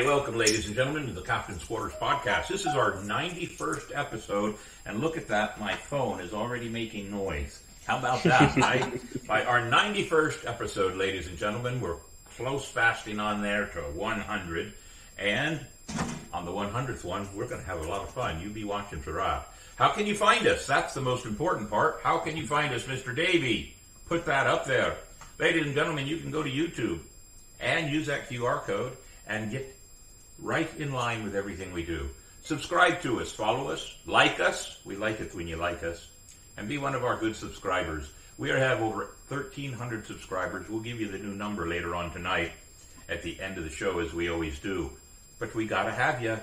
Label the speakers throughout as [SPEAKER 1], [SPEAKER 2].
[SPEAKER 1] Hi, welcome, ladies and gentlemen, to the Captain's Quarters podcast. This is our 91st episode, and look at that, my phone is already making noise. How about that? I, by our 91st episode, ladies and gentlemen, we're close fasting on there to 100, and on the 100th one, we're going to have a lot of fun. You be watching for that. How can you find us? That's the most important part. How can you find us, Mr. Davey? Put that up there. Ladies and gentlemen, you can go to YouTube and use that QR code and get right in line with everything we do. Subscribe to us, follow us, like us. We like it when you like us. And be one of our good subscribers. We have over 1,300 subscribers. We'll give you the new number later on tonight at the end of the show, as we always do. But we got to have you.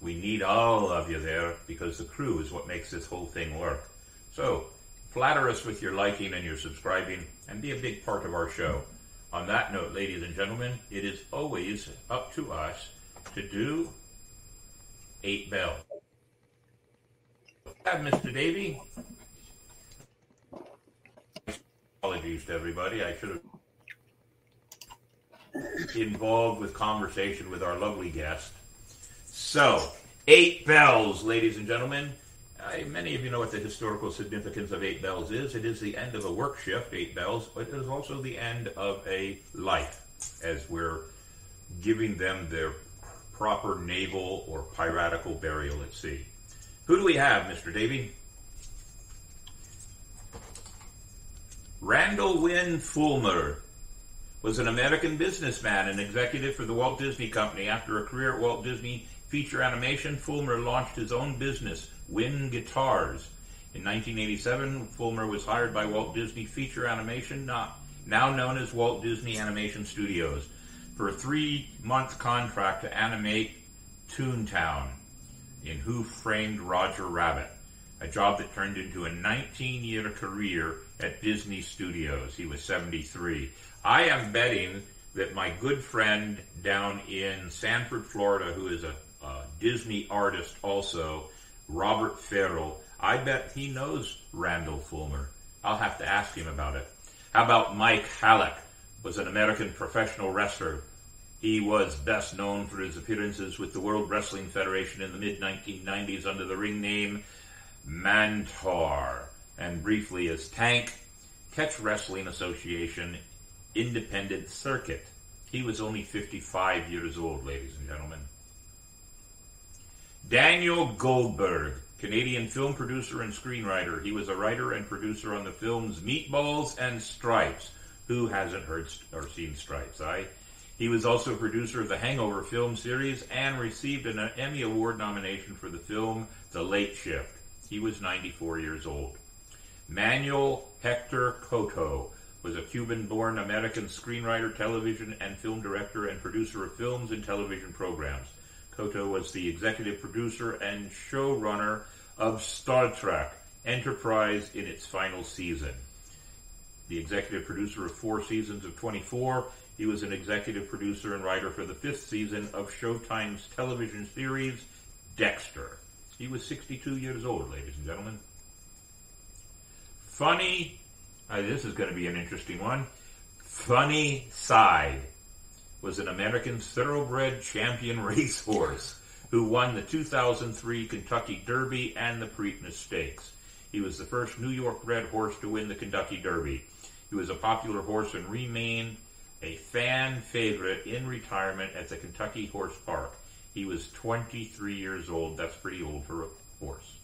[SPEAKER 1] We need all of you there because the crew is what makes this whole thing work. So, flatter us with your liking and your subscribing and be a big part of our show. On that note, ladies and gentlemen, it is always up to us to do eight bells. Have Mr. Davey. Apologies to everybody. I should have involved with conversation with our lovely guest. So, eight bells, ladies and gentlemen. Uh, many of you know what the historical significance of eight bells is. It is the end of a work shift, eight bells, but it is also the end of a life, as we're giving them their proper naval or piratical burial at sea. Who do we have, Mr. Davey? Randall Wynn Fulmer was an American businessman and executive for the Walt Disney Company. After a career at Walt Disney Feature Animation, Fulmer launched his own business, Wynn Guitars. In 1987, Fulmer was hired by Walt Disney Feature Animation, now known as Walt Disney Animation Studios, for a three-month contract to animate Toontown in Who Framed Roger Rabbit, a job that turned into a 19-year career at Disney Studios. He was 73. I am betting that my good friend down in Sanford, Florida, who is a, a Disney artist also, Robert Farrell, I bet he knows Randall Fulmer. I'll have to ask him about it. How about Mike Halac? Was an American professional wrestler. He was best known for his appearances with the World Wrestling Federation in the mid 1990s under the ring name Mantaur, and briefly as Tank, Catch Wrestling Association Independent Circuit. He was only 55 years old, ladies and gentlemen. Daniel Goldberg, Canadian film producer and screenwriter. He was a writer and producer on the films Meatballs and Stripes. Who hasn't heard or seen Stripes? I. He was also a producer of the Hangover film series and received an Emmy Award nomination for the film The Late Shift. He was 94 years old. Manuel Hector Coto was a Cuban-born American screenwriter, television and film director, and producer of films and television programs. Coto was the executive producer and showrunner of Star Trek Enterprise in its final season. The executive producer of four seasons of 24, he was an executive producer and writer for the fifth season of Showtime's television series Dexter. He was 62 years old, ladies and gentlemen. Funny, uh, this is going to be an interesting one. Funny Cide was an American thoroughbred champion racehorse who won the 2003 Kentucky Derby and the Preakness Stakes. He was the first New York bred horse to win the Kentucky Derby. He was a popular horse and remained a fan favorite in retirement at the Kentucky Horse Park. He was 23 years old. That's pretty old for a horse.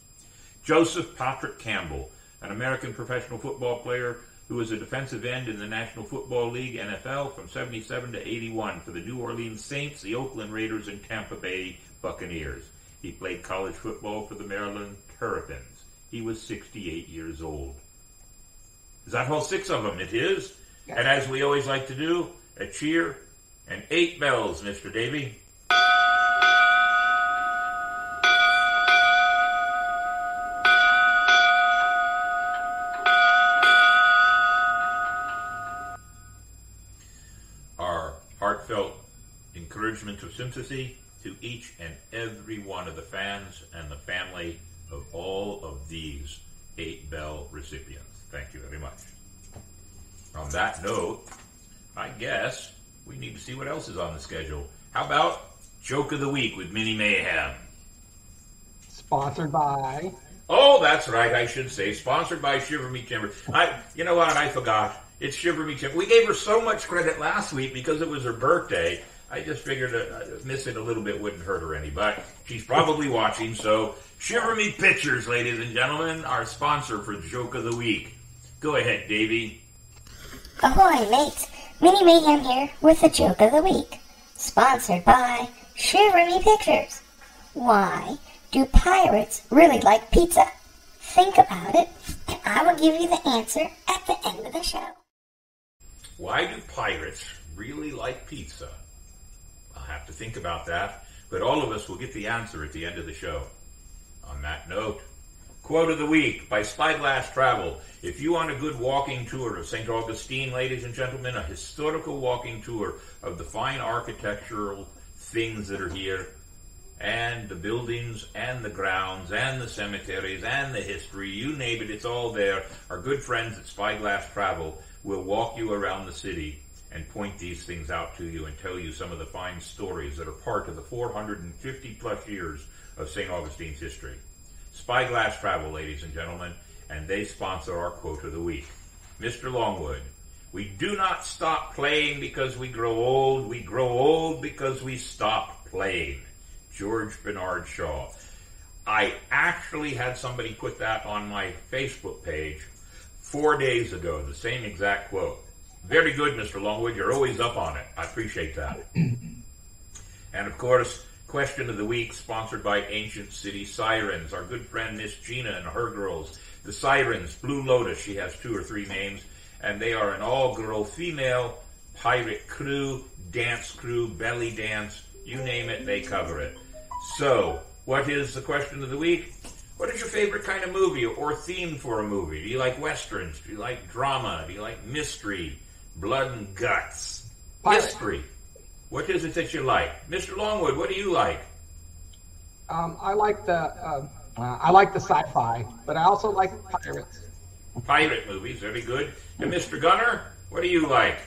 [SPEAKER 1] Joseph Patrick Campbell, an American professional football player who was a defensive end in the National Football League NFL from 77 to 81 for the New Orleans Saints, the Oakland Raiders, and Tampa Bay Buccaneers. He played college football for the Maryland Terrapins. He was 68 years old. Is that all six of them? It is. Yes. And as we always like to do, a cheer and eight bells, Mr. Davey. Of sympathy to each and every one of the fans and the family of all of these eight bell recipients. Thank you very much. On that note, I guess we need to see what else is on the schedule. How about Joke of the Week with Mini Mayhem?
[SPEAKER 2] Sponsored by.
[SPEAKER 1] Oh, that's right. I should say sponsored by Shiver Me Timber. I, you know what? I forgot. It's Shiver Me Timber. We gave her so much credit last week because it was her birthday. I just figured uh, missing a little bit wouldn't hurt her any, but she's probably watching. So, Shiver Me Pictures, ladies and gentlemen, our sponsor for Joke of the Week. Go ahead, Davey.
[SPEAKER 3] Ahoy, mates! Mini Mayhem here with the Joke of the Week. Sponsored by Shiver Me Pictures. Why do pirates really like pizza? Think about it, and I will give you the answer at the end of the show.
[SPEAKER 1] Why do pirates really like pizza? Have to think about that, but all of us will get the answer at the end of the show. On that note, quote of the week by Spyglass Travel. If you want a good walking tour of St. Augustine, ladies and gentlemen, a historical walking tour of the fine architectural things that are here, and the buildings and the grounds and the cemeteries and the history, you name it, it's all there. Our good friends at Spyglass Travel will walk you around the city and point these things out to you and tell you some of the fine stories that are part of the 450 plus years of St. Augustine's history. Spyglass Travel, ladies and gentlemen, and they sponsor our quote of the week. Mr. Longwood, we do not stop playing because we grow old. We grow old because we stop playing. George Bernard Shaw. I actually had somebody put that on my Facebook page four days ago, the same exact quote. Very good, Mr. Longwood. You're always up on it. I appreciate that. and of course, question of the week sponsored by Ancient City Sirens. Our good friend Miss Gina and her girls. The Sirens, Blue Lotus, she has two or three names, and they are an all girl female pirate crew, dance crew, belly dance, you name it, they cover it. So, what is the question of the week? What is your favorite kind of movie or theme for a movie? Do you like westerns? Do you like drama? Do you like mystery? Blood and guts, Pirate. history. What is it that you like, Mr. Longwood? What do you like?
[SPEAKER 2] Um, I like the uh, uh, I like the sci-fi, but I also like pirates.
[SPEAKER 1] Pirate movies, very good. And Mr. Gunner, what do you like?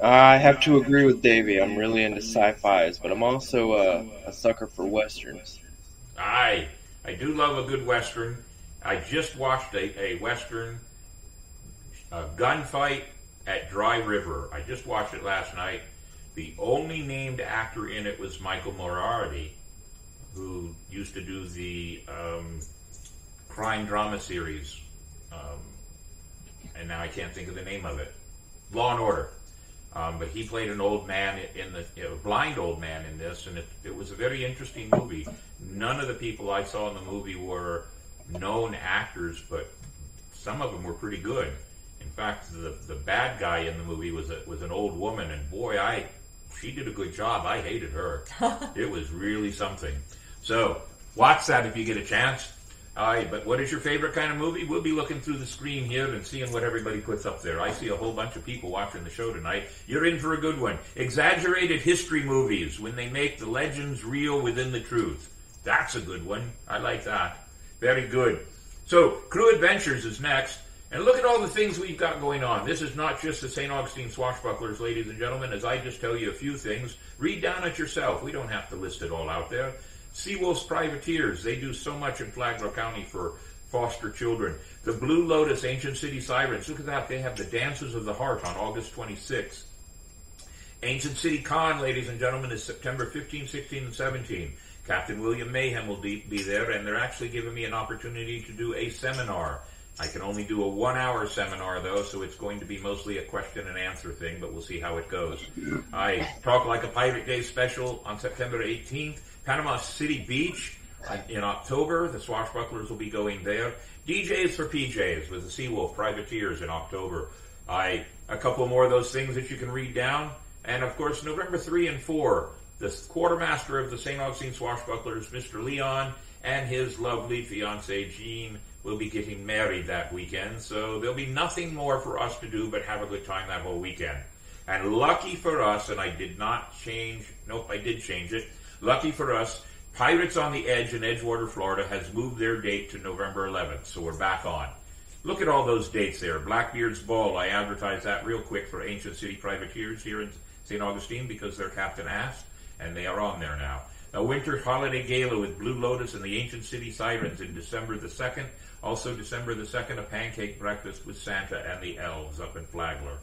[SPEAKER 4] Uh, I have to agree with Davey. I'm really into sci-fis, but I'm also uh, a sucker for westerns.
[SPEAKER 1] I I do love a good western. I just watched a, a western, a gunfight at Dry River. I just watched it last night. The only named actor in it was Michael Moriarty, who used to do the um, crime drama series, um, and now I can't think of the name of it. Law and Order. Um, but he played an old man in the you know, blind old man in this, and it, it was a very interesting movie. None of the people I saw in the movie were known actors, but some of them were pretty good. In fact, the the bad guy in the movie was a, was an old woman, and boy, I she did a good job. I hated her. it was really something. So watch that if you get a chance. All right, but what is your favorite kind of movie? We'll be looking through the screen here and seeing what everybody puts up there. I see a whole bunch of people watching the show tonight. You're in for a good one. Exaggerated history movies when they make the legends real within the truth. That's a good one. I like that. Very good. So, Crew Adventures is next. And look at all the things we've got going on. This is not just the St. Augustine Swashbucklers, ladies and gentlemen. As I just tell you a few things, read down it yourself. We don't have to list it all out there. Seawolf's Privateers, they do so much in Flagler County for foster children. The Blue Lotus Ancient City Sirens, look at that. They have the Dances of the Heart on August 26th. Ancient City Con, ladies and gentlemen, is September 15, 16, and 17. Captain William Mayhem will be there, and they're actually giving me an opportunity to do a seminar I can only do a one hour seminar though, so it's going to be mostly a question and answer thing, but we'll see how it goes. I talk like a Pirate Day special on September 18th. Panama City Beach in October. The Swashbucklers will be going there. DJs for PJs with the Seawolf Privateers in October. I a couple more of those things that you can read down. And of course, November 3 and 4, the quartermaster of the St. Augustine Swashbucklers, Mr. Leon, and his lovely fiancee Jean We'll be getting married that weekend, so there'll be nothing more for us to do but have a good time that whole weekend. And lucky for us, and I did not change, nope, I did change it. Lucky for us, Pirates on the Edge in Edgewater, Florida has moved their date to November 11th, so we're back on. Look at all those dates there. Blackbeard's Ball, I advertised that real quick for Ancient City Privateers here in St. Augustine because their captain asked, and they are on there now. A winter holiday gala with Blue Lotus and the Ancient City Sirens in December the 2nd. Also, December the 2nd, a pancake breakfast with Santa and the elves up in Flagler.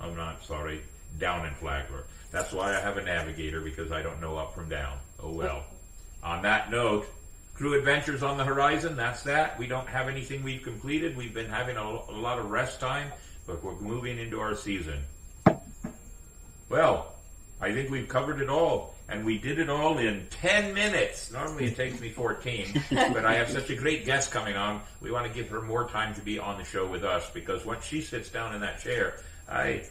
[SPEAKER 1] I'm not sorry, down in Flagler. That's why I have a navigator because I don't know up from down. Oh well. On that note, crew adventures on the horizon. That's that. We don't have anything we've completed. We've been having a, a lot of rest time, but we're moving into our season. Well, I think we've covered it all, and we did it all in 10 minutes. Normally it takes me 14, but I have such a great guest coming on. We want to give her more time to be on the show with us because once she sits down in that chair, I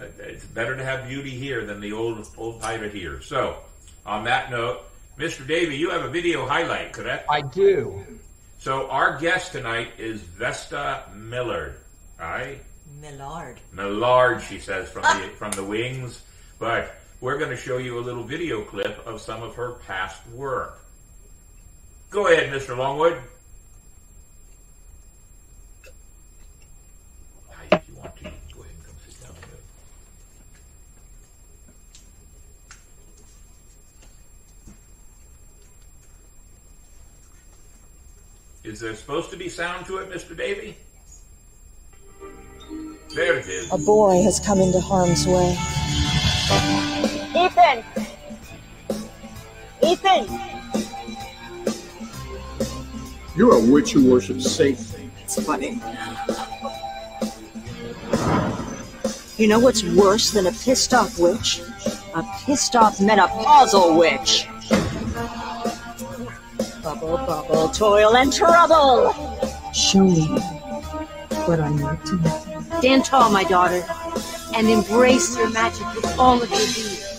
[SPEAKER 1] uh, it's better to have beauty here than the old old pirate here. So, on that note, Mr. Davey, you have a video highlight, correct?
[SPEAKER 2] I do.
[SPEAKER 1] So our guest tonight is Vesta Millard. All right.
[SPEAKER 5] Millard.
[SPEAKER 1] Millard, she says from the from the wings. But we're going to show you a little video clip of some of her past work. Go ahead, Mr. Longwood. Aye, if you want to, go ahead and come sit down here. Is there supposed to be sound to it, Mr. Davey? There it is.
[SPEAKER 6] A boy has come into harm's way.
[SPEAKER 7] Ethan! Ethan!
[SPEAKER 8] You're a witch who worships Satan.
[SPEAKER 6] It's funny. You know what's worse than a pissed off witch? A pissed off menopausal witch. Bubble, bubble, toil and trouble. Show me what I know to know. Stand tall, my daughter, and embrace your magic with all of your being.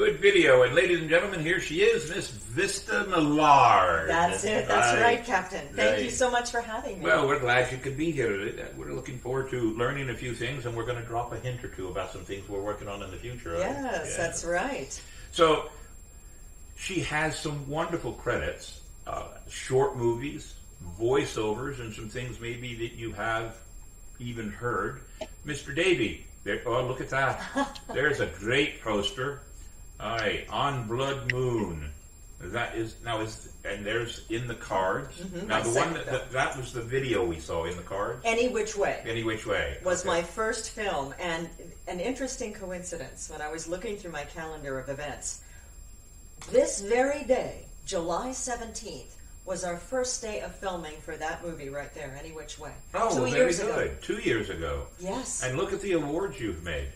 [SPEAKER 1] Good video, and ladies and gentlemen, here she is, Miss Vesta Millard.
[SPEAKER 5] That's it. That's
[SPEAKER 1] Aye.
[SPEAKER 5] right, Captain. Thank you so much for having me.
[SPEAKER 1] Well, we're glad you could be here. We're looking forward to learning a few things, and we're going to drop a hint or two about some things we're working on in the future. right?
[SPEAKER 5] yes,
[SPEAKER 1] Yeah.
[SPEAKER 5] that's right.
[SPEAKER 1] So, she has some wonderful credits, uh, short movies, voiceovers, and some things maybe that you have even heard. Mr. Davey, there, oh, look at that. There's a great poster. Aye, On Blood Moon. That is now is and there's in the cards. now
[SPEAKER 5] Mm-hmm. my
[SPEAKER 1] the one that, that that was the video we saw in the cards.
[SPEAKER 5] Any which way.
[SPEAKER 1] Any which way
[SPEAKER 5] was
[SPEAKER 1] Okay.
[SPEAKER 5] my first film, and an interesting coincidence when I was looking through my calendar of events. This very day, July 17th, was our first day of filming for that movie right there, Any Which Way.
[SPEAKER 1] Oh,
[SPEAKER 5] Two
[SPEAKER 1] very good.
[SPEAKER 5] ago.
[SPEAKER 1] Two years ago.
[SPEAKER 5] Yes.
[SPEAKER 1] And look at the awards you've made.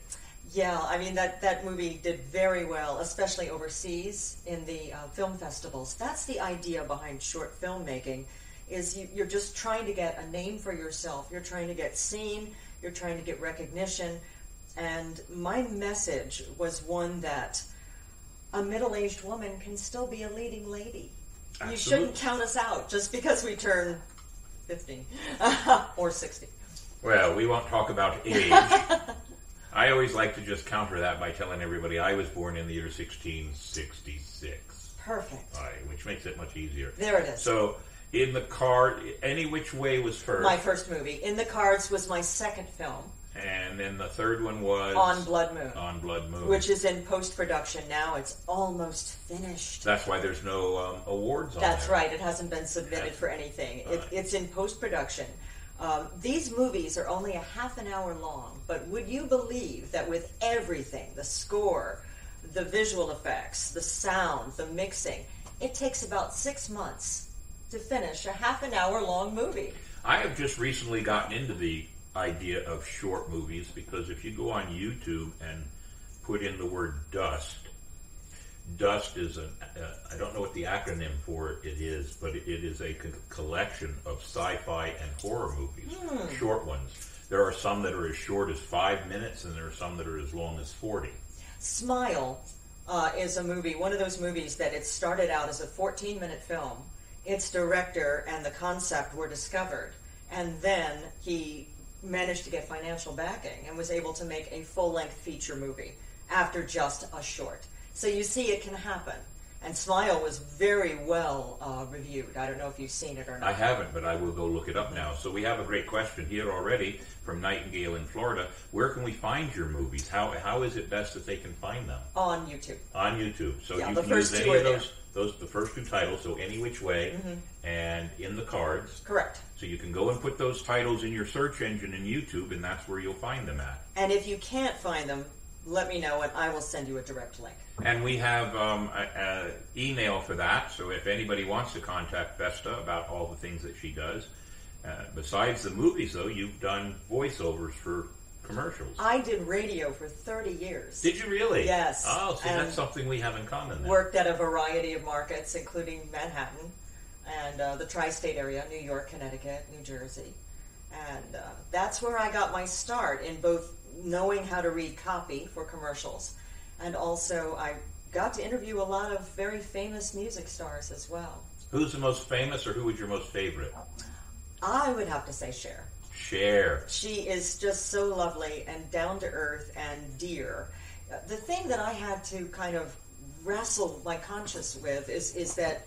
[SPEAKER 5] Yeah, I mean that that movie did very well, especially overseas in the uh, film festivals. That's the idea behind short filmmaking, is you, you're just trying to get a name for yourself. You're trying to get seen. You're trying to get recognition. And my message was one that a middle-aged woman can still be a leading lady. You shouldn't count us out just because we turn fifty or sixty.
[SPEAKER 1] Well, we won't talk about age. I always like to just counter that by telling everybody I was born in the year 1666,
[SPEAKER 5] Perfect.
[SPEAKER 1] Aye, which makes it much easier.
[SPEAKER 5] There it is.
[SPEAKER 1] So, in the card, any which way was first,
[SPEAKER 5] my first movie. In the Cards was my second film
[SPEAKER 1] and then the third one was
[SPEAKER 5] on Blood Moon,
[SPEAKER 1] On Blood Moon,
[SPEAKER 5] which is in post production now. It's almost finished.
[SPEAKER 1] that's why there's no um, awards on
[SPEAKER 5] That's
[SPEAKER 1] there.
[SPEAKER 5] right. It hasn't been submitted for anything. It, it's in post production. Um, these movies are only a half an hour long, but would you believe that with everything the score, the visual effects, the sound, the mixing it takes about six months to finish a half an hour long movie.
[SPEAKER 1] I have just recently gotten into the idea of short movies because if you go on YouTube and put in the word dust, dust is an, uh, I don't know what the acronym for it is, but it is a co- collection of sci-fi and horror movies, short ones. There are some that are as short as five minutes and there are some that are as long as 40.
[SPEAKER 5] Smile uh, is a movie, one of those movies that it started out as a 14 minute film. its director and the concept were discovered. And then he managed to get financial backing and was able to make a full length feature movie after just a short. So you see, it can happen. And Smile was very well uh, reviewed. I don't know if you've seen it or not.
[SPEAKER 1] I haven't, but I will go look it up now. So we have a great question here already from Nightingale in Florida. Where can we find your movies? How how is it best that they can find them?
[SPEAKER 5] On YouTube.
[SPEAKER 1] On YouTube. So
[SPEAKER 5] Yeah,
[SPEAKER 1] you can use any of those those the first two titles, so any which way, and in the cards.
[SPEAKER 5] Correct.
[SPEAKER 1] So you can go and put those titles in your search engine in YouTube, and that's where you'll find them at.
[SPEAKER 5] And if you can't find them, let me know and I will send you a direct link.
[SPEAKER 1] And we have um, a, a email for that. So if anybody wants to contact Vesta about all the things that she does, uh, besides the movies, though, you've done voiceovers for commercials.
[SPEAKER 5] I did radio for 30 years.
[SPEAKER 1] Did you really?
[SPEAKER 5] Yes.
[SPEAKER 1] Oh,
[SPEAKER 5] And
[SPEAKER 1] that's something we have in common. Then.
[SPEAKER 5] Worked at a variety of markets, including Manhattan and uh, the tri state area New York, Connecticut, New Jersey. And uh, that's where I got my start in both knowing how to read copy for commercials and also I got to interview a lot of very famous music stars as well.
[SPEAKER 1] Who's the most famous, or who was your most favorite?
[SPEAKER 5] I would have to say Cher.
[SPEAKER 1] Cher.
[SPEAKER 5] She is just so lovely and down to earth and dear. The thing that I had to kind of wrestle my conscience with is is that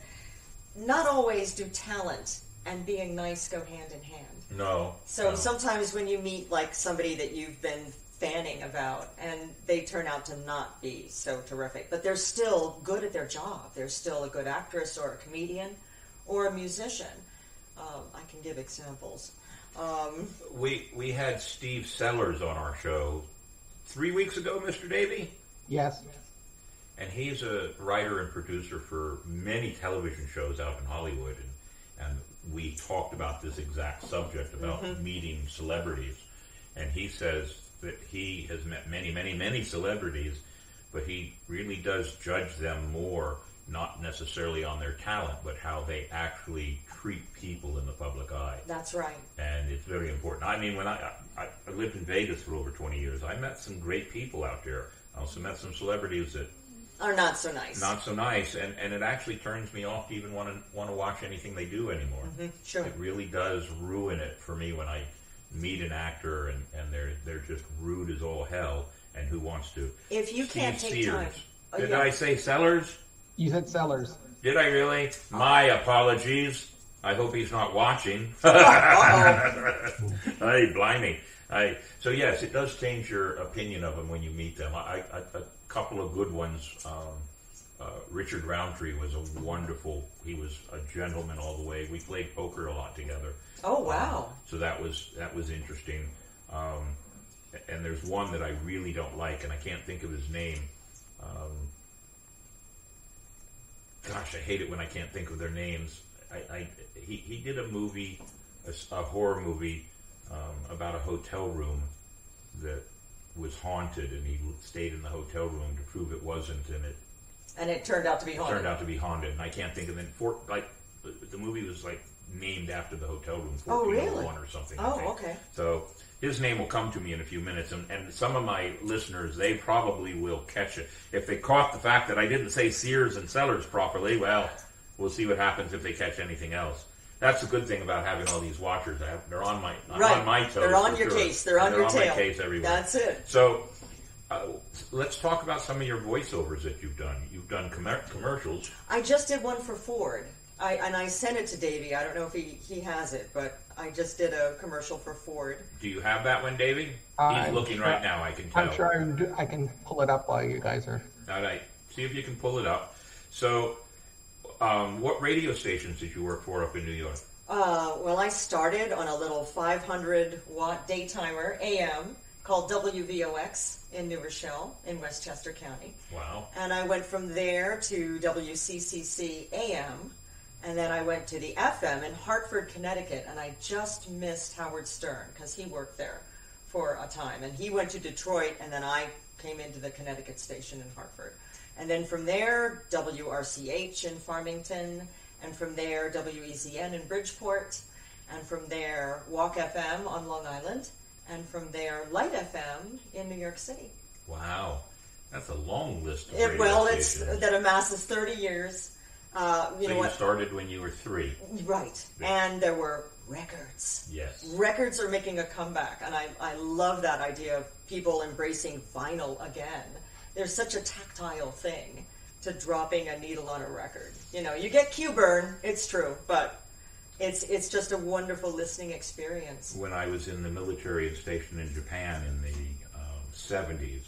[SPEAKER 5] not always do talent and being nice go hand in hand.
[SPEAKER 1] No.
[SPEAKER 5] So
[SPEAKER 1] no.
[SPEAKER 5] sometimes when you meet like somebody that you've been fanning about and they turn out to not be so terrific, but they're still good at their job. They're still a good actress or a comedian or a musician. Um, I can give examples. Um,
[SPEAKER 1] we we had Steve Sellers on our show three weeks ago, Mr. Davey.
[SPEAKER 2] Yes.
[SPEAKER 1] And he's a writer and producer for many television shows out in Hollywood. And, and we talked about this exact subject about mm-hmm. meeting celebrities. And he says that he has met many, many, many celebrities, but he really does judge them more, not necessarily on their talent, but how they actually treat people in the public eye.
[SPEAKER 5] that's right.
[SPEAKER 1] And it's very important. I mean, when I, I, I lived in Vegas for over 20 years, I met some great people out there. I also met some celebrities that
[SPEAKER 5] Are not so nice.
[SPEAKER 1] not so nice, and, and it actually turns me off to even want to want to watch anything they do anymore.
[SPEAKER 5] Mhm, sure.
[SPEAKER 1] It really does ruin it for me when I meet an actor and, and they're they're just rude as all hell. And who wants to?
[SPEAKER 5] If you can't
[SPEAKER 1] Steve
[SPEAKER 5] take
[SPEAKER 1] Sears.
[SPEAKER 5] time. Oh,
[SPEAKER 1] Did
[SPEAKER 5] yeah.
[SPEAKER 1] I say Sellers?
[SPEAKER 2] You said Sellers.
[SPEAKER 1] Did I really? My apologies. I hope he's not watching. hey, blimey. I, so yes, it does change your opinion of them when you meet them. I, I, a couple of good ones. Um, uh, Richard Roundtree was a wonderful. He was a gentleman all the way. We played poker a lot together.
[SPEAKER 5] Oh wow.
[SPEAKER 1] So that was that was interesting. Um, and there's one that I really don't like, and I can't think of his name. Um, gosh, I hate it when I can't think of their names. I, I he, he did a movie, a horror movie um, about a hotel room that was haunted, and he stayed in the hotel room to prove it wasn't, and it
[SPEAKER 5] And it turned out to be haunted.
[SPEAKER 1] turned out to be haunted. And I can't think of it. For like the, the movie was like named after the hotel room,
[SPEAKER 5] Oh, really?
[SPEAKER 1] oh one or something.
[SPEAKER 5] Oh, okay.
[SPEAKER 1] So his name will come to me in a few minutes, and, and some of my listeners, they probably will catch it. If they caught the fact that I didn't say Sears and Sellers properly, well, we'll see what happens if they catch anything else. That's the good thing about having all these watchers. I have, they're on my I'm
[SPEAKER 5] Right.
[SPEAKER 1] on my toes.
[SPEAKER 5] They're on your
[SPEAKER 1] sure.
[SPEAKER 5] case. They're on your
[SPEAKER 1] on
[SPEAKER 5] tail.
[SPEAKER 1] my case everywhere.
[SPEAKER 5] That's it.
[SPEAKER 1] So, uh, let's talk about some of your voiceovers that you've done. You've done commer- commercials.
[SPEAKER 5] I just did one for Ford. I, and I sent it to Davey. I don't know if he, he has it, but I just did a commercial for Ford.
[SPEAKER 1] Do you have that one, Davey? He's
[SPEAKER 2] I'm
[SPEAKER 1] looking
[SPEAKER 2] sure-
[SPEAKER 1] right now. I can tell.
[SPEAKER 2] I'm sure I can, do, I can pull it up while you guys are.
[SPEAKER 1] All right. See if you can pull it up. So, um, what radio stations did you work for up in New York?
[SPEAKER 5] Uh, well, I started on a little 500 watt daytimer AM called WVOX in New Rochelle in Westchester County.
[SPEAKER 1] Wow.
[SPEAKER 5] And I went from there to WCCC AM, and then I went to the FM in Hartford, Connecticut, and I just missed Howard Stern because he worked there for a time. And he went to Detroit, and then I came into the Connecticut station in Hartford. And then from there, WRCH in Farmington, and from there, WEZN in Bridgeport, and from there, Walk FM on Long Island, and from there, Light FM in New York City.
[SPEAKER 1] Wow. That's a long list of
[SPEAKER 5] It, well, it's
[SPEAKER 1] stations.
[SPEAKER 5] that amasses 30 years Uh, you
[SPEAKER 1] so
[SPEAKER 5] know
[SPEAKER 1] you
[SPEAKER 5] what?
[SPEAKER 1] started when you were three.
[SPEAKER 5] Right. And there were records.
[SPEAKER 1] Yes.
[SPEAKER 5] Records are making a comeback, and I, I love that idea of people embracing vinyl again. There's such a tactile thing to dropping a needle on a record. You know, you get cue burn, it's true, but it's it's just a wonderful listening experience.
[SPEAKER 1] When I was in the military and stationed in Japan in the uh, 70s,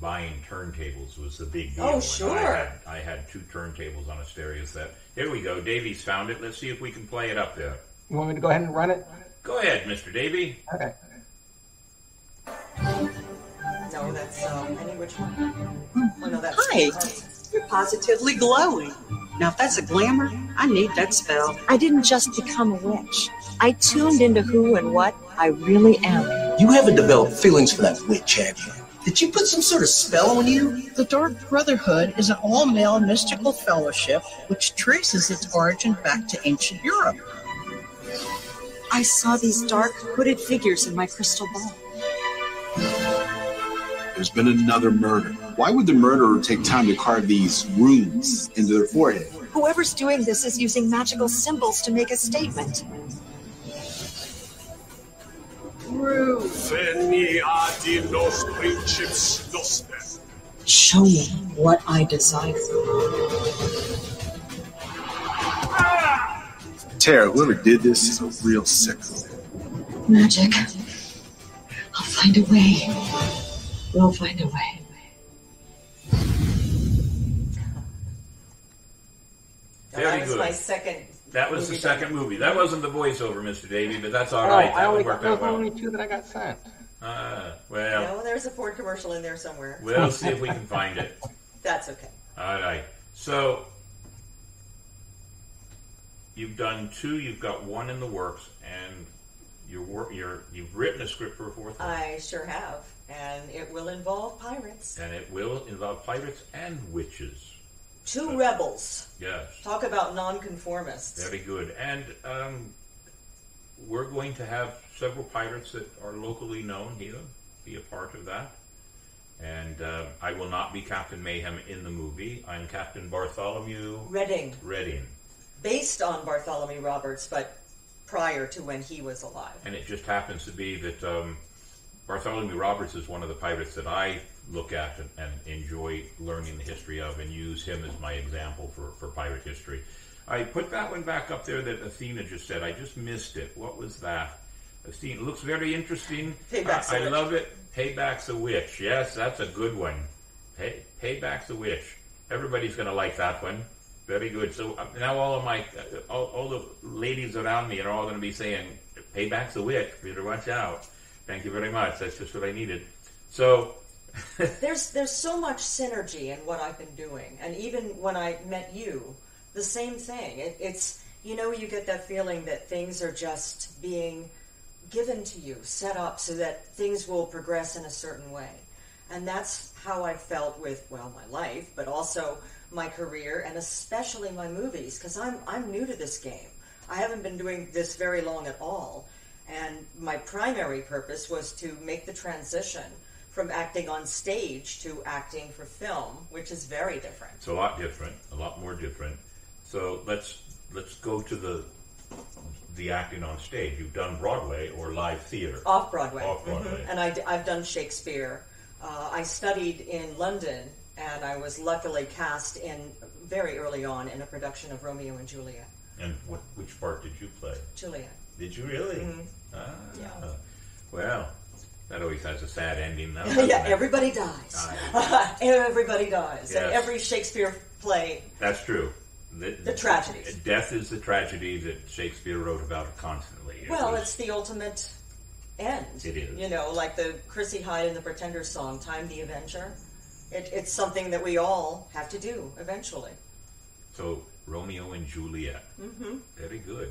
[SPEAKER 1] buying turntables was the big deal.
[SPEAKER 5] Oh, sure.
[SPEAKER 1] I had, I had two turntables on a stereo set. Here we go. Davey's found it. Let's see if we can play it up there.
[SPEAKER 2] You want me to go ahead and run it?
[SPEAKER 1] Go ahead, Mr. Davey.
[SPEAKER 2] Okay.
[SPEAKER 5] No, that's uh, any which one. Oh no, that's
[SPEAKER 7] Hi. You're positively glowing. Now, if that's a glamour, I need that spell.
[SPEAKER 6] I didn't just become a witch. I tuned into who and what I really am.
[SPEAKER 9] You haven't developed feelings for that witch, have you? Did you put some sort of spell on you?
[SPEAKER 10] The Dark Brotherhood is an all male mystical fellowship which traces its origin back to ancient Europe.
[SPEAKER 6] I saw these dark, hooded figures in my crystal ball.
[SPEAKER 8] There's been another murder. Why would the murderer take time to carve these runes into their forehead?
[SPEAKER 6] Whoever's doing this is using magical symbols to make a statement.
[SPEAKER 10] Show me what I desire.
[SPEAKER 8] Tara, whoever did this is a real sicko.
[SPEAKER 6] Magic. I'll find a way. We'll find a way.
[SPEAKER 1] Very
[SPEAKER 5] that was
[SPEAKER 1] good.
[SPEAKER 5] my second.
[SPEAKER 1] That was the
[SPEAKER 5] movie
[SPEAKER 1] second movie. That wasn't the voiceover, Mr. Davey, but that's all
[SPEAKER 2] Oh,
[SPEAKER 1] right.
[SPEAKER 2] I
[SPEAKER 1] That
[SPEAKER 2] only
[SPEAKER 1] would work
[SPEAKER 2] got
[SPEAKER 1] out well.
[SPEAKER 2] only two that I got sent.
[SPEAKER 1] Ah, well,
[SPEAKER 5] No, there's a Ford commercial in there somewhere.
[SPEAKER 1] we'll see if we can find it.
[SPEAKER 5] That's okay.
[SPEAKER 1] All right. So you've done two. You've got one in the works, and you're you're you've written a script for a fourth one,
[SPEAKER 5] I sure have, and it will involve pirates.
[SPEAKER 1] and it will involve pirates and witches.
[SPEAKER 5] Two rebels.
[SPEAKER 1] Yes,
[SPEAKER 5] Talk about nonconformists.
[SPEAKER 1] very good. And um, we're going to have several pirates that are locally known here be a part of that. And uh, I will not be Captain Mayhem in the movie. I'm Captain Bartholomew
[SPEAKER 5] Redding.
[SPEAKER 1] Redding.
[SPEAKER 5] based on Bartholomew Roberts, but prior to when he was alive.
[SPEAKER 1] And it just happens to be that um, Bartholomew Roberts is one of the pirates that I look at and, and enjoy learning the history of and use him as my example for, for pirate history. I put that one back up there that Athena just said. I just missed it. What was that? Athena it looks very interesting.
[SPEAKER 5] Payback's
[SPEAKER 1] I,
[SPEAKER 5] a
[SPEAKER 1] I
[SPEAKER 5] Witch.
[SPEAKER 1] love it. Payback's a witch. Yes, that's a good one. Pay, Payback's a witch. Everybody's going to like that one. Very good. So uh, now all of my, uh, all, all the ladies around me are all going to be saying, "Payback's a witch." Better watch out. Thank you very much. That's just what I needed. So,
[SPEAKER 5] There's there's so much synergy in what I've been doing, and even when I met you, the same thing. It, it's you know you get that feeling that things are just being given to you, set up so that things will progress in a certain way, and that's how I felt with well my life, but also my career and especially my movies because I'm I'm new to this game. I haven't been doing this very long at all, and my primary purpose was to make the transition from acting on stage to acting for film, which is very different.
[SPEAKER 1] it's a lot different, a lot more different. So let's let's go to the the acting on stage. You've done Broadway or live theater.
[SPEAKER 5] Off Broadway.
[SPEAKER 1] Off Broadway.
[SPEAKER 5] And I, have done Shakespeare. Uh, I studied in London, and I was luckily cast in very early on in a production of Romeo and Juliet.
[SPEAKER 1] And what, which part did you play?
[SPEAKER 5] Juliet.
[SPEAKER 1] Did you really?
[SPEAKER 5] Mhm.
[SPEAKER 1] Ah,
[SPEAKER 5] Yeah.
[SPEAKER 1] Well, that always has a sad ending, though.
[SPEAKER 5] yeah,
[SPEAKER 1] it?
[SPEAKER 5] everybody dies. Everybody dies. And
[SPEAKER 1] Yes.
[SPEAKER 5] every Shakespeare play,
[SPEAKER 1] That's true. The,
[SPEAKER 5] the tragedies.
[SPEAKER 1] Death is the tragedy that Shakespeare wrote about constantly. It
[SPEAKER 5] Well,
[SPEAKER 1] was-
[SPEAKER 5] it's the ultimate end.
[SPEAKER 1] It is.
[SPEAKER 5] You know, like the Chrissie Hynde and the Pretender song, Time the Avenger. It, it's something that we all have to do eventually.
[SPEAKER 1] so Romeo and Juliet.
[SPEAKER 5] hmm
[SPEAKER 1] Very good.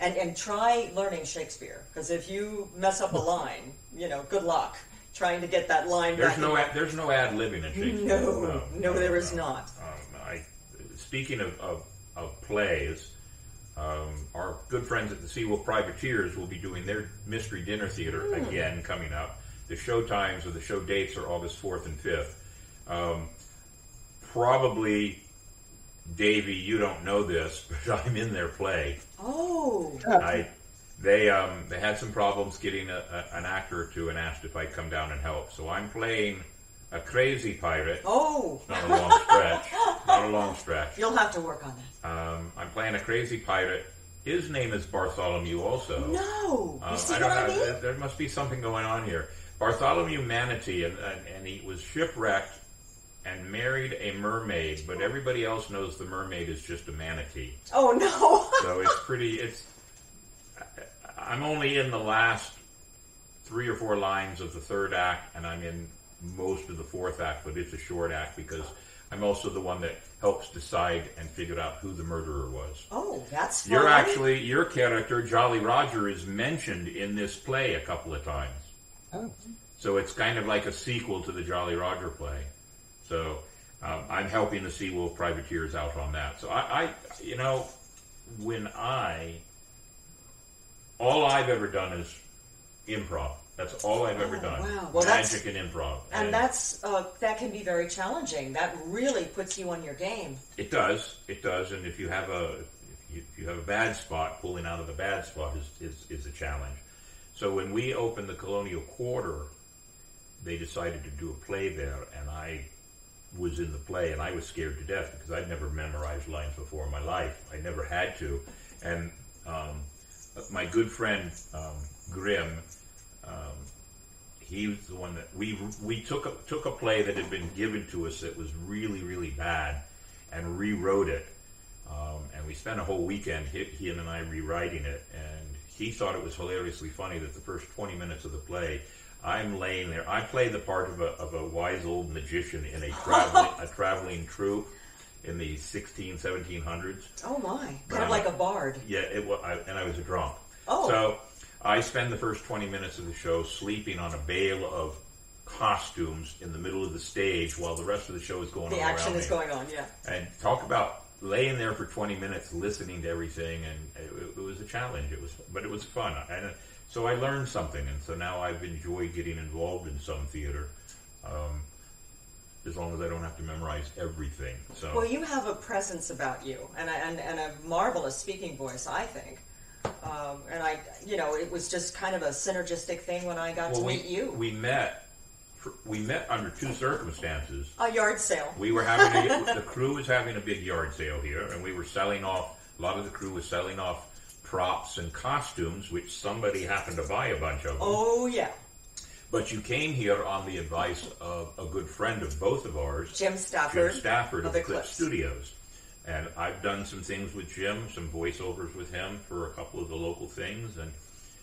[SPEAKER 5] And, and try learning Shakespeare, because if you mess up a line, you know, good luck trying to get that line
[SPEAKER 1] There's
[SPEAKER 5] back.
[SPEAKER 1] no ad, there's no ad libbing in Shakespeare.
[SPEAKER 5] No, no, there is not.
[SPEAKER 1] Um, I, speaking of, of, of plays, um, our good friends at the Seawolf Privateers will be doing their Mystery Dinner Theater
[SPEAKER 5] Hmm.
[SPEAKER 1] again coming up. The show times or the show dates are August 4th and 5th. Um, probably Davey, you don't know this, but I'm in their play.
[SPEAKER 5] Oh.
[SPEAKER 1] I, they, um, they had some problems getting a, a, an actor or two and asked if I'd come down and help. So I'm playing a crazy pirate.
[SPEAKER 5] Oh.
[SPEAKER 1] Not a long stretch. Not a long stretch.
[SPEAKER 5] You'll have to work on that.
[SPEAKER 1] Um, I'm playing a crazy pirate. His name is Bartholomew also.
[SPEAKER 5] No. You
[SPEAKER 1] Um,
[SPEAKER 5] see
[SPEAKER 1] I don't
[SPEAKER 5] I
[SPEAKER 1] know.
[SPEAKER 5] mean?
[SPEAKER 1] There, there must be something going on here. Bartholomew Manatee, and, and, and he was shipwrecked and married a mermaid, but everybody else knows the mermaid is just a manatee.
[SPEAKER 5] Oh no.
[SPEAKER 1] So it's pretty. It's. I- I'm only in the last three or four lines of the third act, and I'm in most of the fourth act, but it's a short act because I'm also the one that helps decide and figure out who the murderer was.
[SPEAKER 5] Oh, that's fun.
[SPEAKER 1] You're actually your character, Jolly Roger, is mentioned in this play a couple of times.
[SPEAKER 2] Oh.
[SPEAKER 1] So it's kind of like a sequel to the Jolly Roger play. So um, I'm helping the Seawolf Privateers out on that. So I, I, you know, when I, all I've ever done is improv. That's all I've ever
[SPEAKER 5] Oh,
[SPEAKER 1] done.
[SPEAKER 5] wow. Well, that's-
[SPEAKER 1] Magic and improv.
[SPEAKER 5] And that's uh, that can be very challenging. That really puts you on your game.
[SPEAKER 1] It does. It does. And if you have a if you, if you have a bad spot, pulling out of the bad spot is, is, is a challenge. So when we opened the Colonial Quarter, they decided to do a play there, and I was in the play, and I was scared to death because I'd never memorized lines before in my life. I never had to. And um, my good friend um, Grimm, um, he was the one that we we took a, took a play that had been given to us that was really really bad, and rewrote it. Um, and we spent a whole weekend he, and I rewriting it, and he thought it was hilariously funny that the first twenty minutes of the play, I'm laying there. I play the part of a of a wise old magician in a traveling a traveling troupe in the 16, 1700s.
[SPEAKER 5] Oh my, kind of like a bard.
[SPEAKER 1] Yeah, it was, I, and I was a drunk.
[SPEAKER 5] Oh.
[SPEAKER 1] So I spend the first 20 minutes of the show sleeping on a bale of costumes in the middle of the stage while the rest of the show is going
[SPEAKER 5] The
[SPEAKER 1] on
[SPEAKER 5] action is
[SPEAKER 1] me.
[SPEAKER 5] going on. Yeah.
[SPEAKER 1] And talk about laying there for 20 minutes listening to everything, and it, it was a challenge. It was, but it was fun. And so I learned something, and so now I've enjoyed getting involved in some theater. Um, as long as I don't have to memorize everything. So
[SPEAKER 5] Well, you have a presence about you, and a, and, and a marvelous speaking voice, I think. Um, and I, you know, it was just kind of a synergistic thing when I got
[SPEAKER 1] well,
[SPEAKER 5] to
[SPEAKER 1] we,
[SPEAKER 5] meet you.
[SPEAKER 1] we met. We met under two circumstances.
[SPEAKER 5] A yard sale.
[SPEAKER 1] We were having a, the crew was having a big yard sale here, and we were selling off. A lot of the crew was selling off props and costumes, which somebody happened to buy a bunch of them.
[SPEAKER 5] Oh yeah,
[SPEAKER 1] But you came here on the advice of a good friend of both of ours,
[SPEAKER 5] Jim Stafford.
[SPEAKER 1] Jim Stafford
[SPEAKER 5] of
[SPEAKER 1] of, Clip
[SPEAKER 5] Eclipse.
[SPEAKER 1] Studios. And I've done some things with Jim, some voiceovers with him for a couple of the local things. And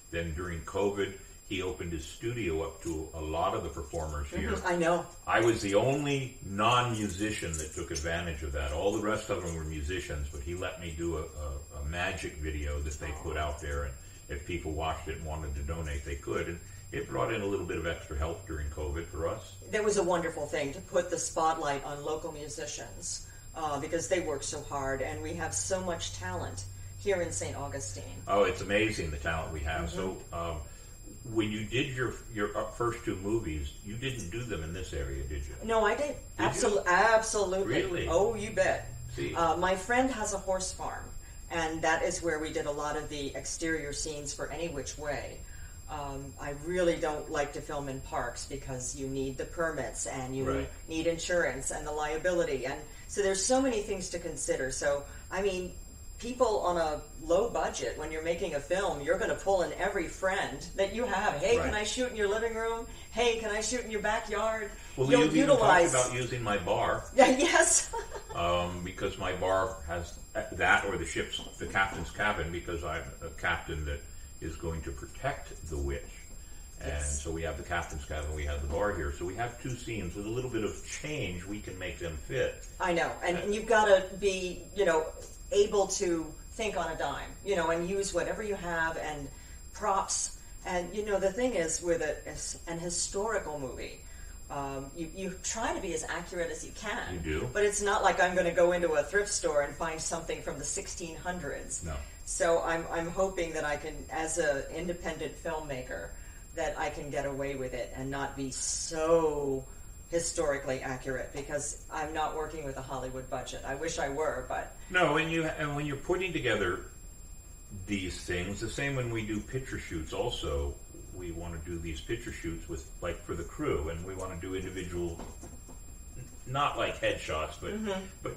[SPEAKER 1] then during COVID, he opened his studio up to a lot of the performers here.
[SPEAKER 5] Mhm, I know.
[SPEAKER 1] I was the only non-musician that took advantage of that. All the rest of them were musicians, but he let me do a, a, a magic video that they put out there, and if people watched it and wanted to donate, they could. And it brought in a little bit of extra help during COVID for us.
[SPEAKER 5] That was a wonderful thing to put the spotlight on local musicians uh, because they work so hard, and we have so much talent here in St. Augustine.
[SPEAKER 1] Oh, it's amazing the talent we have. So, um, when you did your your uh, first two movies, you didn't do them in this area, did you?
[SPEAKER 5] No, I did.
[SPEAKER 1] Did
[SPEAKER 5] Absolutely.
[SPEAKER 1] you?
[SPEAKER 5] Absolutely.
[SPEAKER 1] Really?
[SPEAKER 5] Oh, you bet.
[SPEAKER 1] See.
[SPEAKER 5] Uh, my friend has a horse farm, and that is where we did a lot of the exterior scenes for Any Which Way. Um, I really don't like to film in parks because you need the permits and you
[SPEAKER 1] Right.
[SPEAKER 5] need insurance and the liability, and so there's so many things to consider. So, I mean, people on a low budget, when you're making a film, you're going to pull in every friend that you have. Hey, can I shoot in your living room? Hey, can I shoot in your backyard?
[SPEAKER 1] Well,
[SPEAKER 5] You'll
[SPEAKER 1] you've even
[SPEAKER 5] utilize.
[SPEAKER 1] talked about using my bar.
[SPEAKER 5] Yeah, yes.
[SPEAKER 1] um, because my bar has that or the ship's the captain's cabin because I'm a captain that is going to protect the witch. And
[SPEAKER 5] Yes.
[SPEAKER 1] so we have the captain's cabin, we have the bar here. So we have two scenes with a little bit of change. We can make them fit.
[SPEAKER 5] I know, and, and you've got to be, you know, able to think on a dime, you know, and use whatever you have and props. And you know, the thing is, with a, an historical movie, um, you you try to be as accurate as you can.
[SPEAKER 1] You do.
[SPEAKER 5] but it's not like I'm going to go into a thrift store and find something from the 1600s.
[SPEAKER 1] No.
[SPEAKER 5] So I'm I'm hoping that I can, as an independent filmmaker, that I can get away with it and not be so historically accurate because I'm not working with a Hollywood budget. I wish I were, but
[SPEAKER 1] No, and you and when you're putting together these things, the same when we do picture shoots. Also, we want to do these picture shoots with like for the crew, and we want to do individual, not like headshots, but
[SPEAKER 5] Mhm.
[SPEAKER 1] but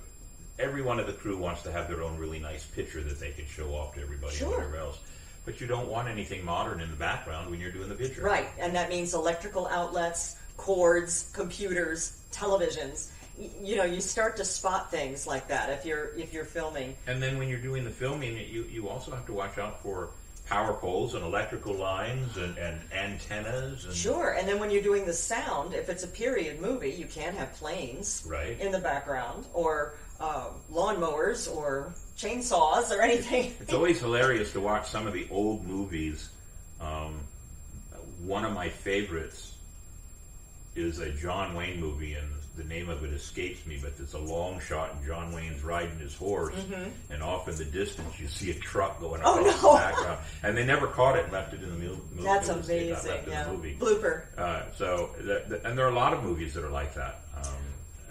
[SPEAKER 1] every one of the crew wants to have their own really nice picture that they can show off to everybody
[SPEAKER 5] Sure.
[SPEAKER 1] and whatever else. But you don't want anything modern in the background when you're doing the picture.
[SPEAKER 5] Right, and that means electrical outlets, cords, computers, televisions. Y- You know, you start to spot things like that if you're if you're filming.
[SPEAKER 1] And then when you're doing the filming, you, you also have to watch out for power poles and electrical lines and, and antennas. And,
[SPEAKER 5] Sure, and then when you're doing the sound, if it's a period movie, you can't have planes
[SPEAKER 1] Right.
[SPEAKER 5] in the background or uh, lawnmowers or chainsaws or anything.
[SPEAKER 1] It's always hilarious to watch some of the old movies. Um, one of my favorites is a John Wayne movie, and the name of it escapes me, but it's a long shot, and John Wayne's riding his horse,
[SPEAKER 5] Mhm.
[SPEAKER 1] and off in the distance you see a truck going
[SPEAKER 5] Oh,
[SPEAKER 1] across
[SPEAKER 5] no.
[SPEAKER 1] the background, and they never caught it and left it in the movie.
[SPEAKER 5] That's
[SPEAKER 1] it was- it
[SPEAKER 5] amazing,
[SPEAKER 1] left in the movie.
[SPEAKER 5] Blooper.
[SPEAKER 1] Uh, so, that, that- and there are a lot of movies that are like that. Um,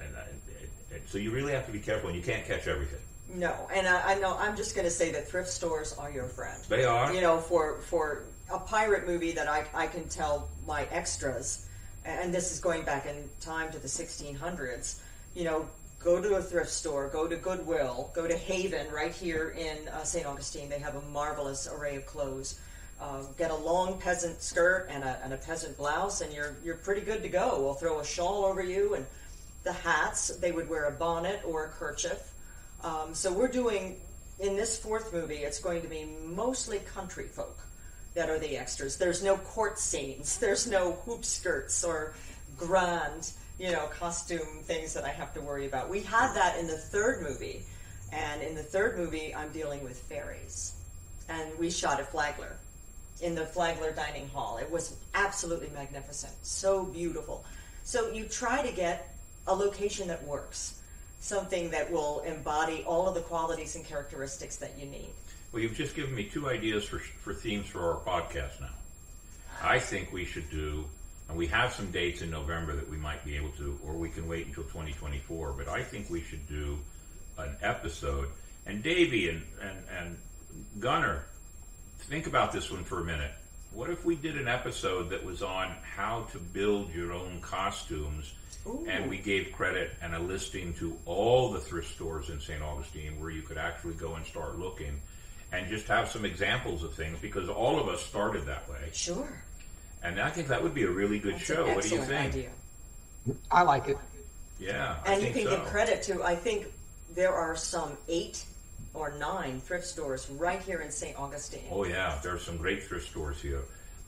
[SPEAKER 1] and, I- it, it, so you really have to be careful, and you can't catch everything.
[SPEAKER 5] No, and I, I know I'm just going to say that thrift stores are your friend.
[SPEAKER 1] They are.
[SPEAKER 5] You know, for for a pirate movie that I I can tell my extras, and this is going back in time to the 1600s. You know, go to a thrift store, go to Goodwill, go to Haven right here in uh, St. Augustine. They have a marvelous array of clothes. Uh, get a long peasant skirt and a, and a peasant blouse, and you're you're pretty good to go. We'll throw a shawl over you, and the hats. They would wear a bonnet or a kerchief. Um, so we're doing in this fourth movie. It's going to be mostly country folk that are the extras. There's no court scenes. There's no hoop skirts or grand, you know, costume things that I have to worry about. We had that in the third movie, and in the third movie, I'm dealing with fairies, and we shot at Flagler in the Flagler Dining Hall. It was absolutely magnificent, so beautiful. So you try to get a location that works, something that will embody all of the qualities and characteristics that you need.
[SPEAKER 1] Well, you've just given me two ideas for, for themes for our podcast now. I think we should do, and we have some dates in November that we might be able to, or we can wait until 2024, but I think we should do an episode. And Davey and, and, and Gunner, think about this one for a minute. What if we did an episode that was on how to build your own costumes and we gave credit and a listing to all the thrift stores in St. Augustine where you could actually go and start looking and just have some examples of things because all of us started that way.
[SPEAKER 5] Sure.
[SPEAKER 1] And I think that would be a really good
[SPEAKER 5] That's
[SPEAKER 1] show.
[SPEAKER 5] an
[SPEAKER 1] What do you think?
[SPEAKER 5] idea.
[SPEAKER 2] I like it.
[SPEAKER 1] Yeah, I
[SPEAKER 5] And you
[SPEAKER 1] think
[SPEAKER 5] can
[SPEAKER 1] so.
[SPEAKER 5] give credit to, I think there are some eight or nine thrift stores right here in St. Augustine.
[SPEAKER 1] Oh yeah, there are some great thrift stores here.